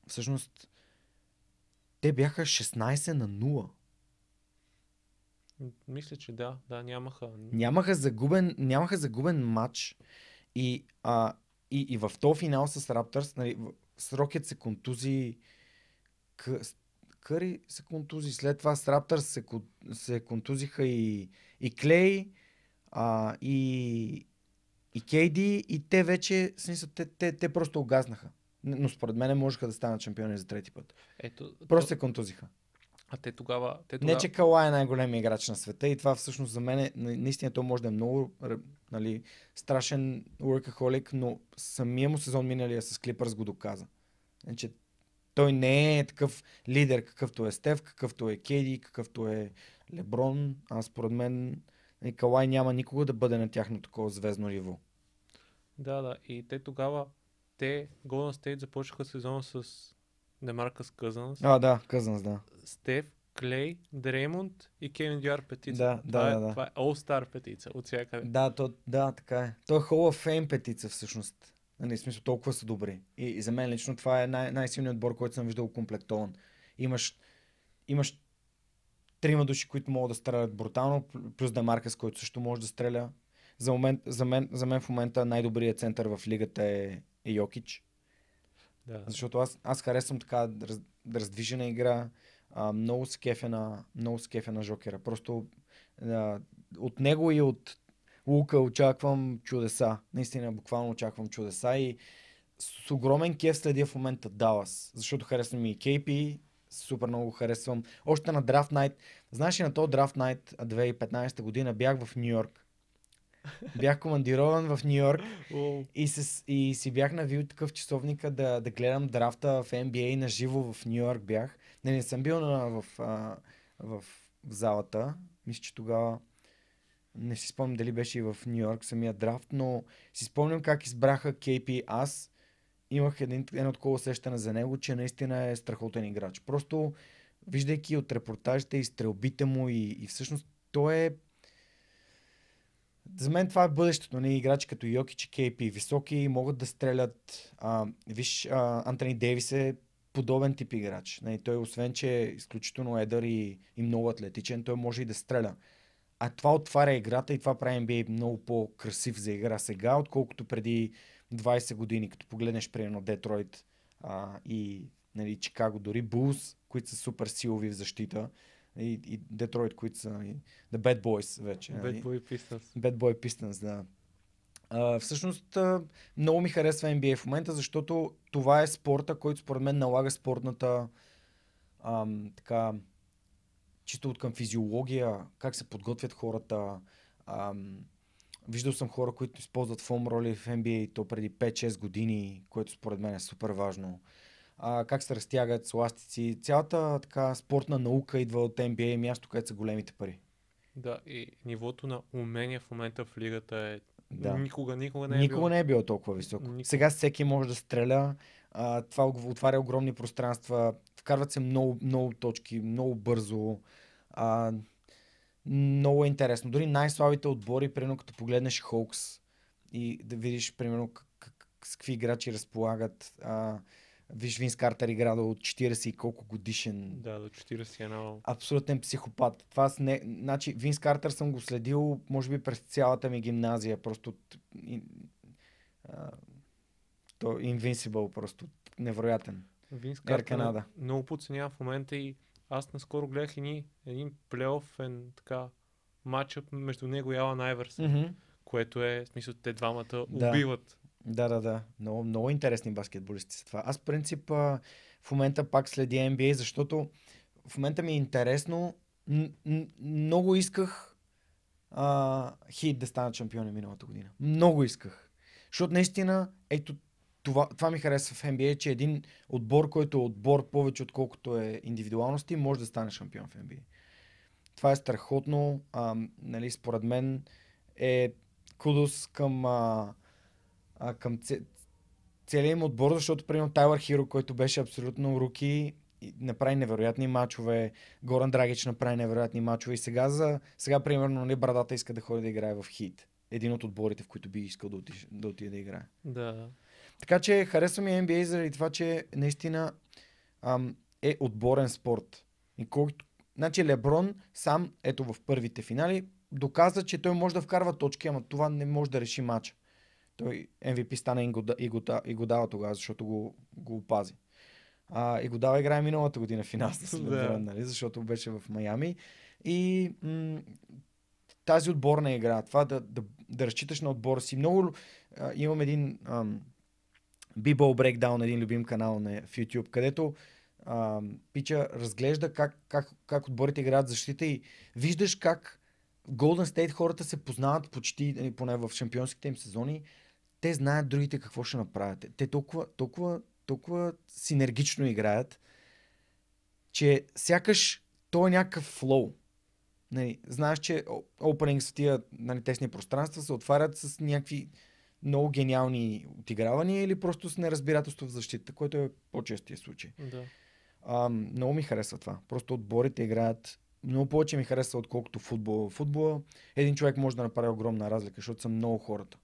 всъщност те бяха 16 на 0. Мисля, че да. Да, нямаха. Нямаха загубен, нямаха загубен матч и, а, и, и в този финал с Раптърс, нали, в- с Рокет се контузи Къ, Къри се контузи, след това с Раптърс се, се контузиха и, и Клей, а, и, и Кейди, и те вече, смисъл, те, те, те просто огазнаха. Но според мен можеха да станат шампиони за трети път. Ето, Просто то- се контузиха. А те тогава... Те Не, тогава... че Калай е най-големият играч на света и това всъщност за мен е, на- наистина то може да е много нали, страшен workaholic, но самия му сезон миналия с Клипърс го доказа. Значи, той не е такъв лидер, какъвто е Стев, какъвто е Кейди, какъвто е Леброн. А според мен нали, Калай няма никога да бъде на тяхно такова звездно ниво. Да, да. И те тогава... Те, Golden State, започнаха сезона с Демаркъс Къзънс, А, да, Къзанс, да. Стеф, Клей, Дреймонд и Кевин Дюар петица. Да, това, да, е, да, да. това е All-Star петица от всякъде. Да, то, да, така е. Той е Hall of Fame петица всъщност. Нали, в смисъл толкова са добри. И, и за мен лично това е най- най-силният отбор, който съм виждал комплектован. Имаш, имаш трима души, които могат да стрелят брутално, пл- плюс Демаркас, който също може да стреля. За, момент, за, мен, за мен в момента най-добрият център в лигата е, е Йокич. Да. Защото аз, аз харесвам така раз, раздвижена игра. А, много се кефя на, много се кефя на Жокера. Просто а, от него и от Лука очаквам чудеса. Наистина, буквално очаквам чудеса и с огромен кеф следя в момента Далас, защото харесвам и Кейпи, супер много го харесвам. Още на Draft Night, знаеш ли на този Draft Night 2015 година бях в Нью Йорк. Бях командирован в Нью Йорк и, с, и си бях навил такъв часовника да, да гледам драфта в NBA на живо в Нью Йорк бях. Не, не съм бил на, в, а, в, залата. Мисля, че тогава не си спомням дали беше и в Нью Йорк самия драфт, но си спомням как избраха KP. Аз имах един, едно такова усещане за него, че наистина е страхотен играч. Просто виждайки от репортажите и стрелбите му и, и всъщност той е за мен това е бъдещето. Не? Играчи като Йокич и Кейпи, високи, могат да стрелят. А, виж, а, Антони Дейвис е подобен тип играч. Не? Той, освен, че е изключително едър и, и много атлетичен, той може и да стреля. А това отваря играта и това прави NBA много по-красив за игра сега, отколкото преди 20 години, като погледнеш примерно Детройт а, и нали, Чикаго, дори Булс, които са супер силови в защита и, и Детройт, които са и The Bad Boys вече. Bad нали? Boy Pistons. Bad Boy Pistons, да. Всъщност много ми харесва NBA в момента, защото това е спорта, който според мен налага спортната ам, така, чисто от към физиология, как се подготвят хората. Ам, виждал съм хора, които използват фом роли в NBA то преди 5-6 години, което според мен е супер важно. А, как се разтягат с ластици. Цялата така спортна наука идва от NBA, място, където са големите пари. Да, и нивото на умения в момента в лигата е Да. никога, никога не е Никога било. не е било толкова високо. Никога. Сега всеки може да стреля. А, това отваря огромни пространства. Вкарват се много, много точки, много бързо. А, много е интересно. Дори най-слабите отбори, примерно като погледнеш Хоукс и да видиш, примерно, как, как, с какви играчи разполагат. А, виж Винс Картер игра до 40 и колко годишен Да, до 41. абсолютен психопат. Това с не... Значи, Винс Картер съм го следил, може би през цялата ми гимназия. Просто... То Invincible, просто невероятен. Винс Картер Canada. много подценява в момента и аз наскоро гледах един, един плейофен така матчъп между него и Алан Айверсън, Mm-hmm. което е, в смисъл, те двамата Да. убиват. Да, да, да. Много, много интересни баскетболисти са това. Аз, принцип, в момента пак следя NBA, защото в момента ми е интересно. Много исках а, Хит да станат шампиони миналата година. Много исках. Защото наистина, ето, това, това ми харесва в NBA, че един отбор, който е отбор повече отколкото е индивидуалности, може да стане шампион в NBA. Това е страхотно. А, нали, според мен е кудос към, а, а, към ц- целият им отбор, защото примерно Тайлър Хиро, който беше абсолютно руки, направи невероятни мачове, Горан Драгич направи невероятни мачове и сега, за, сега примерно нали, Брадата иска да ходи да играе в Хит. Един от отборите, в които би искал да, отиш, да отиде да играе. Да. Така че харесва ми NBA заради това, че наистина ам, е отборен спорт. И колкото... Значи Леброн сам, ето в първите финали, доказа, че той може да вкарва точки, ама това не може да реши матча. Той MVP стана и го, и го, да- и го дава тогава, защото го, го опази. А, и го дава играе миналата година в финал с Да. Леброн, нали, защото беше в Майами. И м- тази отборна игра, това да, да, да разчиташ на отбора си. Много а, имам един ам, B-Ball Breakdown, един любим канал на, в YouTube, където а, Пича разглежда как, как, как отборите играят защита и виждаш как Golden State хората се познават почти, нали, поне в шампионските им сезони, те знаят другите какво ще направят. Те толкова, толкова, толкова синергично играят, че сякаш то е някакъв флоу. Нали, знаеш, че опенинг в тия нали, тесни пространства се отварят с някакви много гениални отигравания или просто с неразбирателство в защита, което е по-честия случай. Да. А, много ми харесва това. Просто отборите играят много повече ми харесва, отколкото футбол. В футбола един човек може да направи огромна разлика, защото са много хората.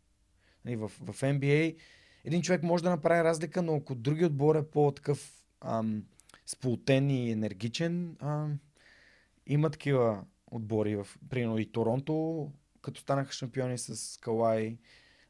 Нали, В, в NBA един човек може да направи разлика, но ако други отбор е по-такъв ам, сплотен и енергичен, ам, има такива отбори. В, примерно и Торонто, като станаха шампиони с Калай,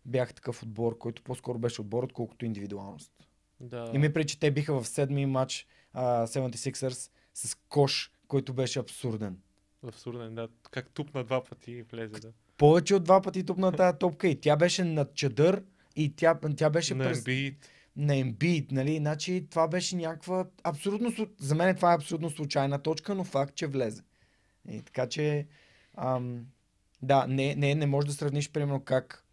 бях такъв отбор, който по-скоро беше отбор, отколкото индивидуалност. Да. И ми пречи, че те биха в седми матч а, 76ers с кош, който беше абсурден. Абсурден, да. Как туп на два пъти и влезе, да. Повече от два пъти тупна тази топка и тя беше над чадър и тя, тя беше на през... Embiid. на Embiid, нали? Значи това беше някаква абсолютно... За мен това е абсолютно случайна точка, но факт, че влезе. И така че... Ам, да, не, не, не можеш да сравниш, примерно, как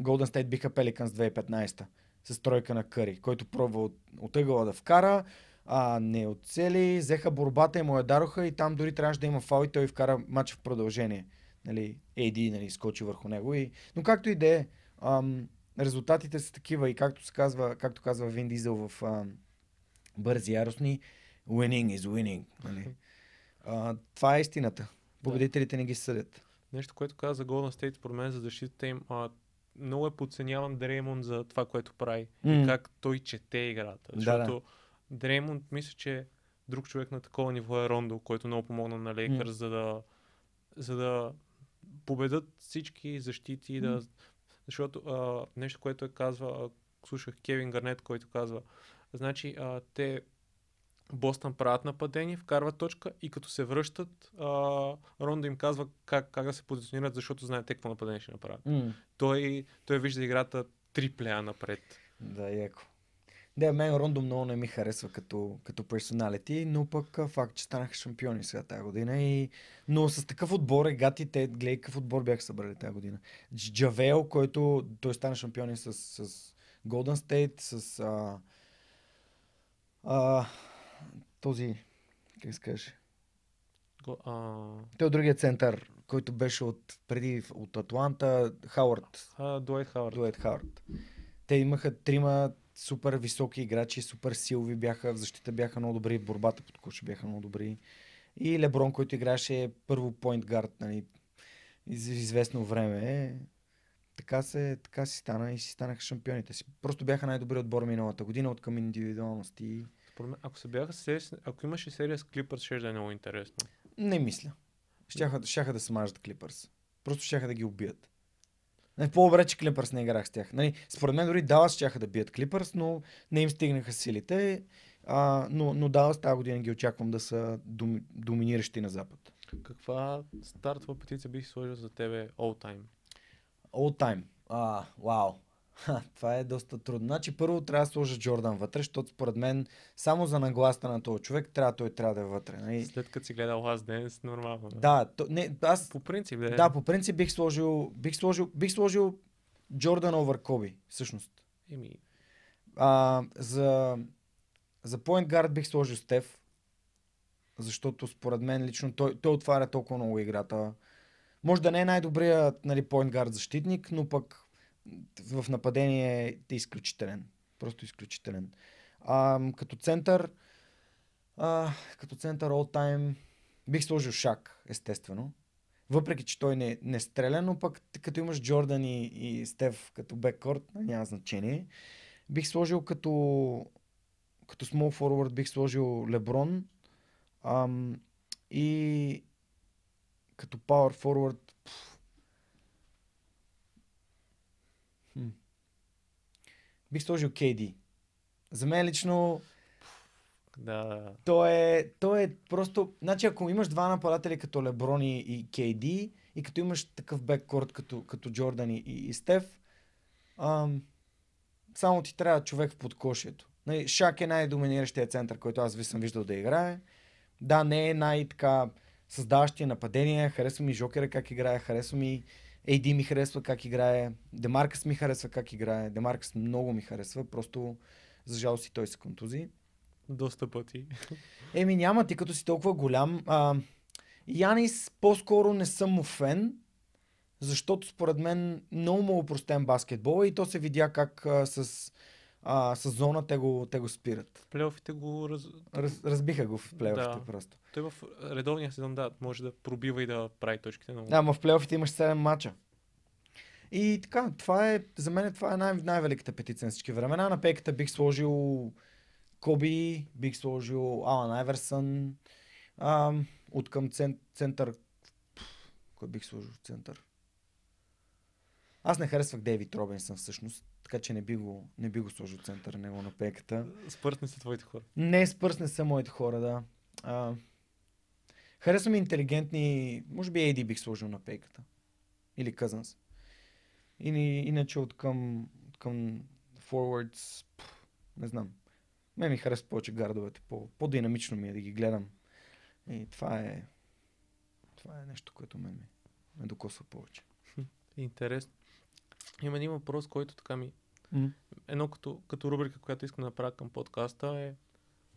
Golden State биха Pelicans 2015 с тройка на Къри, който пробва от, от ъгъла да вкара, а, не оцели, взеха борбата и му я дароха и там дори трябваше да има фал и той вкара матч в продължение. Нали, AD нали, скочи върху него. И... Но както и да е, резултатите са такива и както, се казва, както казва Вин Дизел в ам, Бързи яростни, winning is winning. Нали? А, това е истината. Победителите не ги съдят. Нещо, което каза за Golden State, според мен за защитата им, а, много е подценяван Дреймон за това, което прави. М. И как той чете играта. Да, Защото Дреймонд, мисля, че друг човек на такова ниво е Рондо, който много помогна на Лейкърс, М. за да, за да победат всички защити. Да, защото а, нещо, което е казва, а, слушах Кевин Гарнет, който казва, значи а, те Бостън правят нападение, вкарват точка и като се връщат, а, Рондо им казва как, как да се позиционират, защото знаете какво нападение ще направят. М. Той, той вижда играта три плея напред. Да, яко. Да, мен Рондо много не ми харесва като, като персоналити, но пък факт, че станаха шампиони сега тази година. И... Но с такъв отбор, е гати, те гледай какъв отбор бяха събрали тази година. Дж- Джавел, който той стана шампиони с, с Golden State, с а, а, този, как се каже, той от другия център, който беше от, преди от Атланта, Хауърд, Дуайт Хауърд. Дуайт Хауърд. Те имаха трима супер високи играчи, супер силови бяха, в защита бяха много добри, в борбата под коша бяха много добри. И Леброн, който играеше първо point guard, нали, из- известно време. Така, се, така си стана и си станаха шампионите си. Просто бяха най-добри отбор миналата година от към индивидуалности. Според мен, ако се бяха серия, ако имаше серия с Клипърс, ще да е много интересно. Не мисля. Щяха, щяха да смажат Клипърс. Просто щяха да ги убият. Не, по-добре, че Клипърс не играх с тях. Нали, според мен дори Далас щяха да бият Клипърс, но не им стигнаха силите. А, но, но Далас тази година ги очаквам да са дом, доминиращи на Запад. Каква стартова петиция бих сложил за тебе all time? All time. А, вау. Ха, това е доста трудно. Значи първо трябва да сложа Джордан вътре, защото според мен само за нагласта на този човек трябва, той трябва да е вътре. Нали? След като си гледал Last Dance, нормално. Да, то, не, аз По принцип, да. Да, по принцип бих сложил, бих сложил, бих сложил Джордан овър Коби, всъщност. Еми, А, за, за point guard бих сложил Стеф, защото според мен лично той, той отваря толкова много играта. Може да не е най-добрият нали, point guard защитник, но пък в нападение е изключителен. Просто изключителен. А, като център, а, като център all time бих сложил Шак, естествено. Въпреки, че той не, не стреля, но пък като имаш Джордан и, и Стеф като беккорт, няма значение. Бих сложил като, като small forward, бих сложил Леброн. Ам, и като power forward пф, хм, бих сложил KD. За мен лично да. то е, то е просто... Значи ако имаш два нападатели като Леброн и, и KD и като имаш такъв беккорд като, като Джордан и, и Стеф, ам, само ти трябва човек в подкошието. Нали, Шак е най-доминиращия център, който аз ви съм виждал да играе. Да, не е най-така създаващия нападения. Харесва ми Жокера как играе, харесва ми AD ми харесва как играе, Демаркъс ми харесва как играе, Демаркъс много ми харесва, просто за жалост и той се контузи. Доста пъти. Еми няма, ти като си толкова голям. А, Янис по-скоро не съм му фен, защото според мен много му упростен баскетбол и то се видя как а, с, а, с зона те го, те го спират. В плейофите го раз... Раз, разбиха го в плейофите Да. просто. Той в редовния сезон, да, може да пробива и да прави точките, но... Да, ама в плейофите имаш 7 мача. И така, това е, за мен това е най- най-великата петиция на всички времена. На пейката бих сложил Коби, бих сложил Алан Айверсън, ам, от към цен, център. Кой бих сложил в център? Аз не харесвах Дейвид Робинсън всъщност, така че не би го, не би го сложил в центъра него на пейката. Спърсни са твоите хора. Не, спърс не са моите хора, да. А, харесвам интелигентни, може би AD бих сложил на пейката. Или Cousins. Или, иначе от към, от към forwards, пф, не знам. Ме ми харесва повече гардовете, по, по-динамично ми е да ги гледам. И това е, това е нещо, което ме, ме, ме докосва повече. Интересно. Има един въпрос, който така ми... Mm. Едно като, като рубрика, която искам да направя към подкаста е...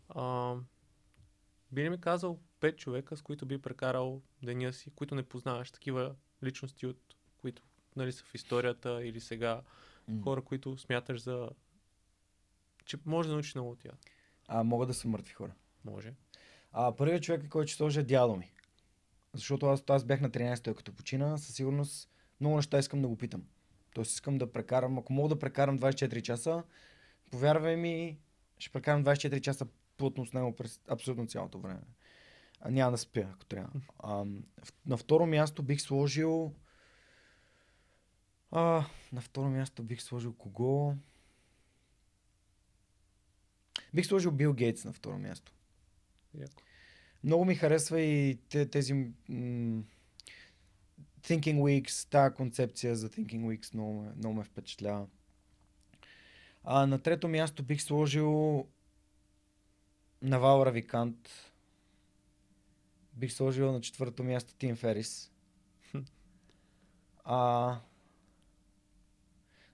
А, би ли ми казал пет човека, с които би прекарал деня си, които не познаваш, такива личности, от които нали, са в историята или сега М. хора, които смяташ за... че може да научиш много от тях. А, могат да са мъртви хора. Може. А първият човек, който ще сложа е дядо ми. Защото аз, аз бях на 13 той като почина, със сигурност много неща искам да го питам. Тоест искам да прекарам, ако мога да прекарам 24 часа, повярвай ми, ще прекарам 24 часа плътно с него през абсолютно цялото време. Няма да спя, ако трябва. А, на второ място бих сложил... А, на второ място бих сложил кого? Бих сложил Бил Гейтс на второ място. Яко. Много ми харесва и те, тези м- Thinking Weeks, тази концепция за Thinking Weeks много, ме- много ме впечатлява. А на трето място бих сложил Навал Равикант. Бих сложил на четвърто място Тим Ферис. А,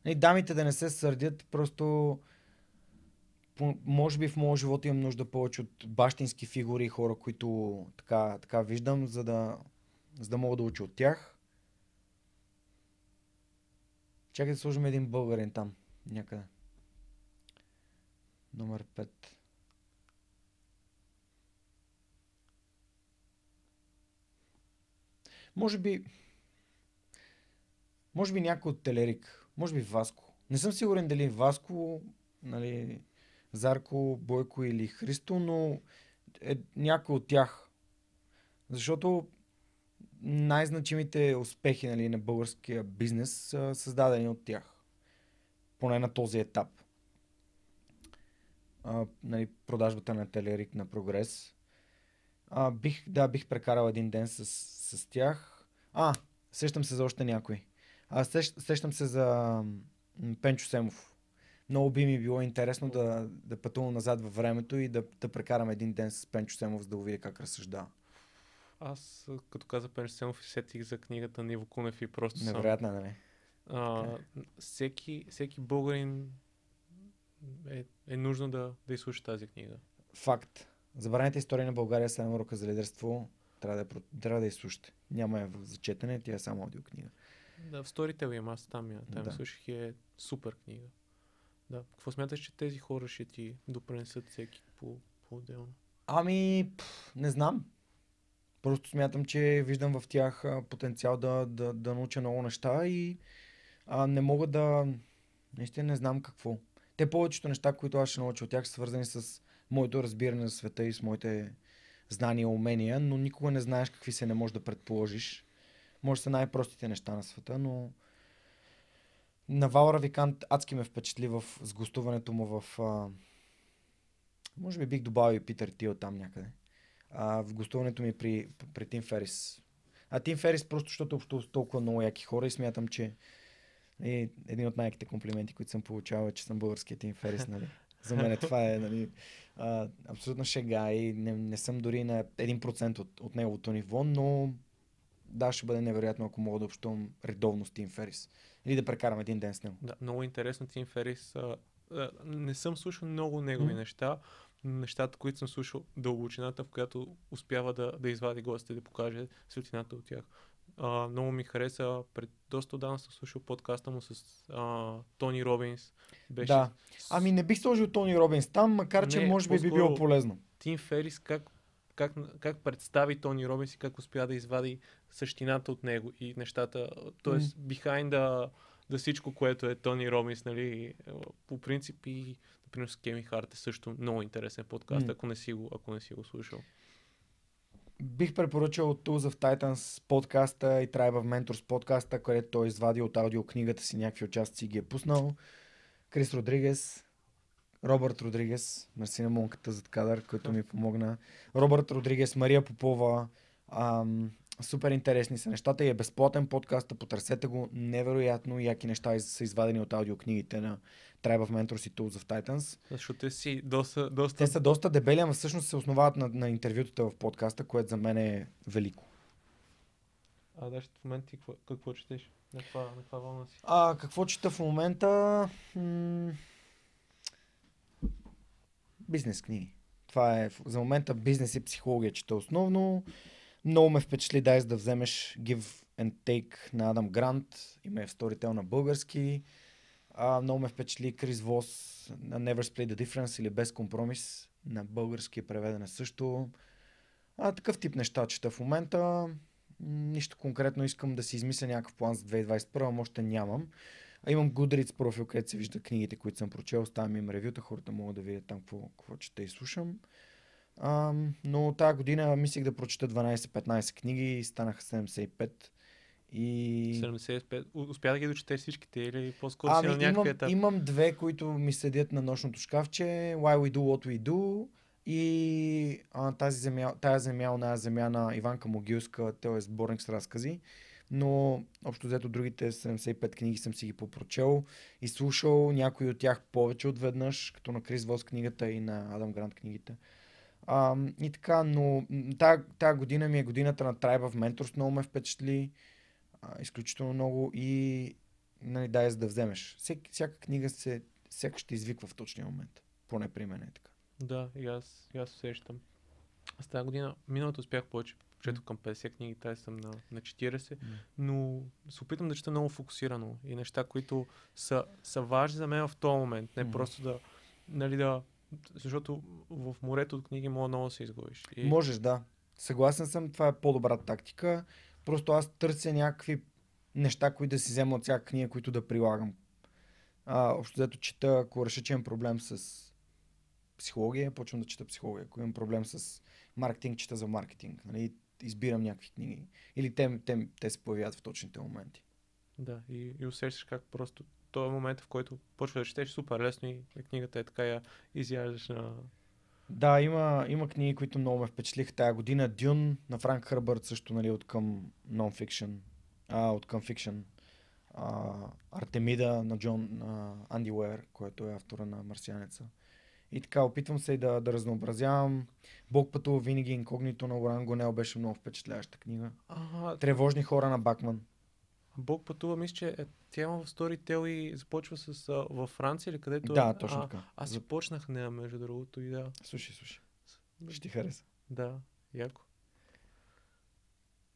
и дамите да не се сърдят, просто може би в моя живот имам нужда повече от бащински фигури и хора, които така, така виждам, за да, за да мога да уча от тях. Чакай да сложим един българин там, някъде. Номер 5. Може би... Може би някой от Телерик. Може би Васко. Не съм сигурен дали Васко, нали, Зарко, Бойко или Христо, но е някой от тях. Защото най-значимите успехи нали, на българския бизнес са създадени от тях. Поне на този етап. А, нали, продажбата на Телерик на Прогрес. А, бих, да, бих прекарал един ден с, с тях. А, сещам се за още някой. А, сещ, сещам се за Пенчо Семов. Много би ми било интересно да, да пътувам назад във времето и да, да прекарам един ден с Пенчо Семов, за да го видя как разсъждава. Аз, като каза Пенчо Семов, сетих за книгата на Иво Кунев и просто съм... Невероятно, нали? А, всеки, всеки българин е, е нужно да, да изслуша тази книга. Факт. Забраните история на България с урока за лидерство. Трябва да, трябва да я слушате. Няма я в- за четене, тя е само аудиокнига. Да, в Storytel имам, аз там я, там Да. слушах и е супер книга. Да. Какво смяташ, че тези хора ще ти допренесат всеки по, по-отделно? Ами, пф, не знам. Просто смятам, че виждам в тях потенциал да, да, да науча много неща и а, не мога да... Наистина не знам какво. Те повечето неща, които аз ще науча от тях, са свързани с моето разбиране за света и с моите знания умения, но никога не знаеш какви се не можеш да предположиш. Може да са най-простите неща на света, но Навал Равикант адски ме впечатли в, с гостуването му в... А... Може би бих добавил и Питър Тил там някъде. А, в гостуването ми при, при Тим Ферис. А Тим Ферис просто защото общува с толкова много яки хора и смятам, че и един от най-яките комплименти, които съм получавал е, че съм българския Тим Ферис, нали? За мен това е нали, а, абсолютно шега и не, не съм дори на 1% от, от неговото ниво, но да, ще бъде невероятно, ако мога да общувам редовно с Тим Ферис. Или да прекарам един ден с него. Да, много интересно Тим Ферис. А, а, не съм слушал много негови Мгм. неща, нещата, които съм слушал, дълбочината, в която успява да, да извади гостите, да покаже светлината от тях. А, много ми хареса, пред доста отдавна съм слушал подкаста му с а, Тони Робинс. Беше Да. Ами не бих сложил Тони Робинс там, макар че Не, може би би било полезно. Тим Ферис как, как, как представи Тони Робинс и как успя да извади същината от него и нещата, т.е. М. behind the всичко, което е Тони Робинс, нали, по принцип и например с Кеми Харт е също много интересен подкаст, М. ако не си го, ако не си го слушал. Бих препоръчал Tools of Titans подкаста и Tribe of Mentors подкаста, където той извади от аудиокнигата си някакви участъци и ги е пуснал. Крис Родригес, Робърт Родригес, мерси на монката зад кадър, който ми помогна. Робърт Родригес, Мария Попова, ам, супер интересни са нещата и е безплатен подкаст, потърсете го, невероятно яки неща са извадени от аудиокнигите на Tribe of Mentors и Tools of Titans. Защото те си доста, доста Те са доста дебели, ама всъщност се основават на, на интервютата в подкаста, което за мен е велико. А, да, в момента ти какво, какво четеш? На каква, на каква вълна си? А какво чета в момента? М- бизнес книги. Това е за момента бизнес и психология чета основно. Много ме впечатли дай да вземеш Give and Take на Адам Грант. Има е в Storytel на български. А, много ме впечатли Крис Вос на Never Split the Difference или Без компромис. На български е преведена също. А, такъв тип неща чета в момента. Нищо конкретно искам да си измисля някакъв план за 2021, но още нямам. А имам Goodreads профил, където се вижда книгите, които съм прочел. Оставям им ревюта, хората могат да видят там какво, какво чета и слушам. А, но тази година мислих да прочета 12-15 книги и станаха 75. И... 75. Успя да ги дочетеш всичките или по-скоро ами, си на някакъв имам, етап? имам две, които ми седят на нощното шкафче. Why We Do What We Do и а, тази земя, тая земя, оная земя на Иванка Могилска, той е сборник с разкази. Но общо взето другите 75 книги съм си ги попрочел и слушал някои от тях повече от веднъж, като на Крис Вос книгата и на Адам Грант книгите. А, и така, но тази, тази година ми е годината на Tribe of Mentors, много ме впечатли а, изключително много и нали, дай за да вземеш. Всек, всяка книга се, всяка ще извиква в точния момент. Поне при мен е така. Да, и аз, и аз усещам. Аз тази година, миналото успях повече. Прочетох към 50 книги, тази съм на, на 40, но се опитам да чета много фокусирано и неща, които са, са важни за мен в този момент. Не Мгм. просто да, нали да, защото в морето от книги мога много да се изгубиш. И, Можеш, да. Съгласен съм, това е по-добра тактика. Просто аз търся някакви неща, които да си взема от всяка книга, които да прилагам. А, общо взето чета, ако реша, че имам проблем с психология, почвам да чета психология. Ако имам проблем с маркетинг, чета за маркетинг. Нали? Избирам някакви книги. Или те, те, те се появяват в точните моменти. Да, и, и усещаш как просто този е момент, в който почва да четеш супер лесно и книгата е така я изяждаш на... Да, има, има книги, които много ме впечатлиха тази година. Дюн на Франк Хърбърт също, нали, от към non-fiction, а, от към fiction. А, Артемида на Джон на Анди Уер, който е автора на Марсианеца. И така, опитвам се и да, да разнообразявам. Бог пътува винаги инкогнито на Оран Гонел беше много впечатляваща книга. А, Тревожни хора на Бакман. Бог пътува, мисля, че е, тя има в Storytel и започва с а, във Франция или където Да, е? точно а, така. Аз За- си почнах нея, между другото, и да. Слушай, слушай. Ще ти хареса. Да, яко.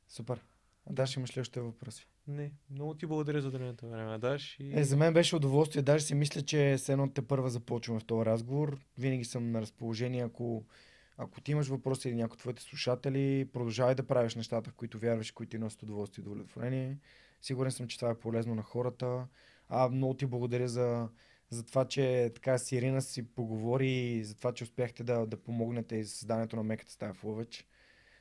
Супер. А Даш, имаш ли още въпроси? Не, много ти благодаря за отделеното време, Даш. И... Е, за мен беше удоволствие. Даже си мисля, че с едно те първа започваме в този разговор. Винаги съм на разположение, ако, ако ти имаш въпроси или някои от твоите слушатели, продължавай да правиш нещата, в които вярваш, които ти носят удоволствие и удовлетворение. Сигурен съм, че това е полезно на хората. А много ти благодаря за, за това, че така с Ирина си поговори и за това, че успяхте да, да помогнете и създанието на меката стая в Ловеч.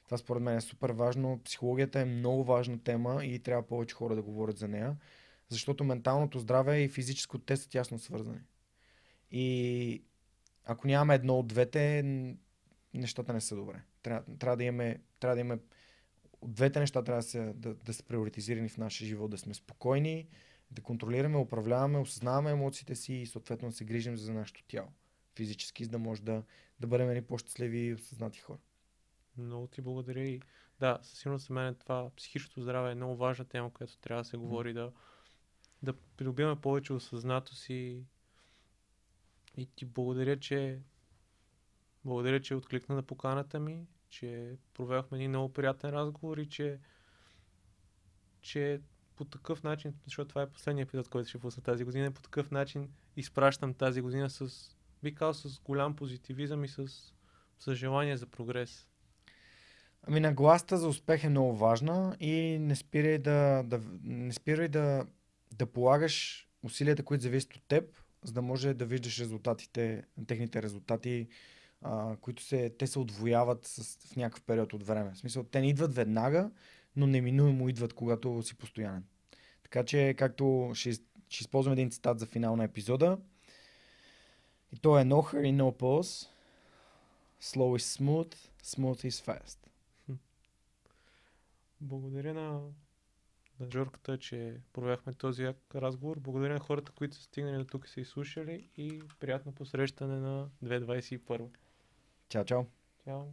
Това според мен е супер важно. Психологията е много важна тема и трябва повече хора да говорят за нея, защото менталното здраве и физическото те са тясно свързани. И ако нямаме едно от двете, нещата не са добре. Трябва, трябва да имаме, трябва да имаме двете неща трябва да, се, да, да са приоритизирани в нашия живот, да сме спокойни, да контролираме, управляваме, осъзнаваме емоциите си и съответно да се грижим за нашето тяло. Физически, за да може да, да бъдем едни по-щастливи и осъзнати хора. Много ти благодаря и да, със сигурност за мен това психичното здраве е много важна тема, която трябва да се говори, да, да придобиваме повече осъзнатост и, и ти благодаря, че благодаря, че откликна на поканата ми, че проведохме един много приятен разговор и че, че по такъв начин, защото това е последният епизод, който ще пусна тази година, по такъв начин изпращам тази година с, би казал, с голям позитивизъм и с, с желание за прогрес. Ами нагласта за успех е много важна и не спирай да, да, не спирай да, да полагаш усилията, които зависят от теб, за да може да виждаш резултатите, техните резултати, а, които се, те се отвояват с, в някакъв период от време. В смисъл, те не идват веднага, но неминуемо идват, когато си постоянен. Така че, както ще, ще използвам един цитат за финал на епизода, и то е No hurry, no pause, slow is smooth, smooth is fast. Благодаря на, на Жорката, че провяхме този разговор. Благодаря на хората, които са стигнали до тук и са изслушали и приятно посрещане на 2021. Chao, chao. Chao.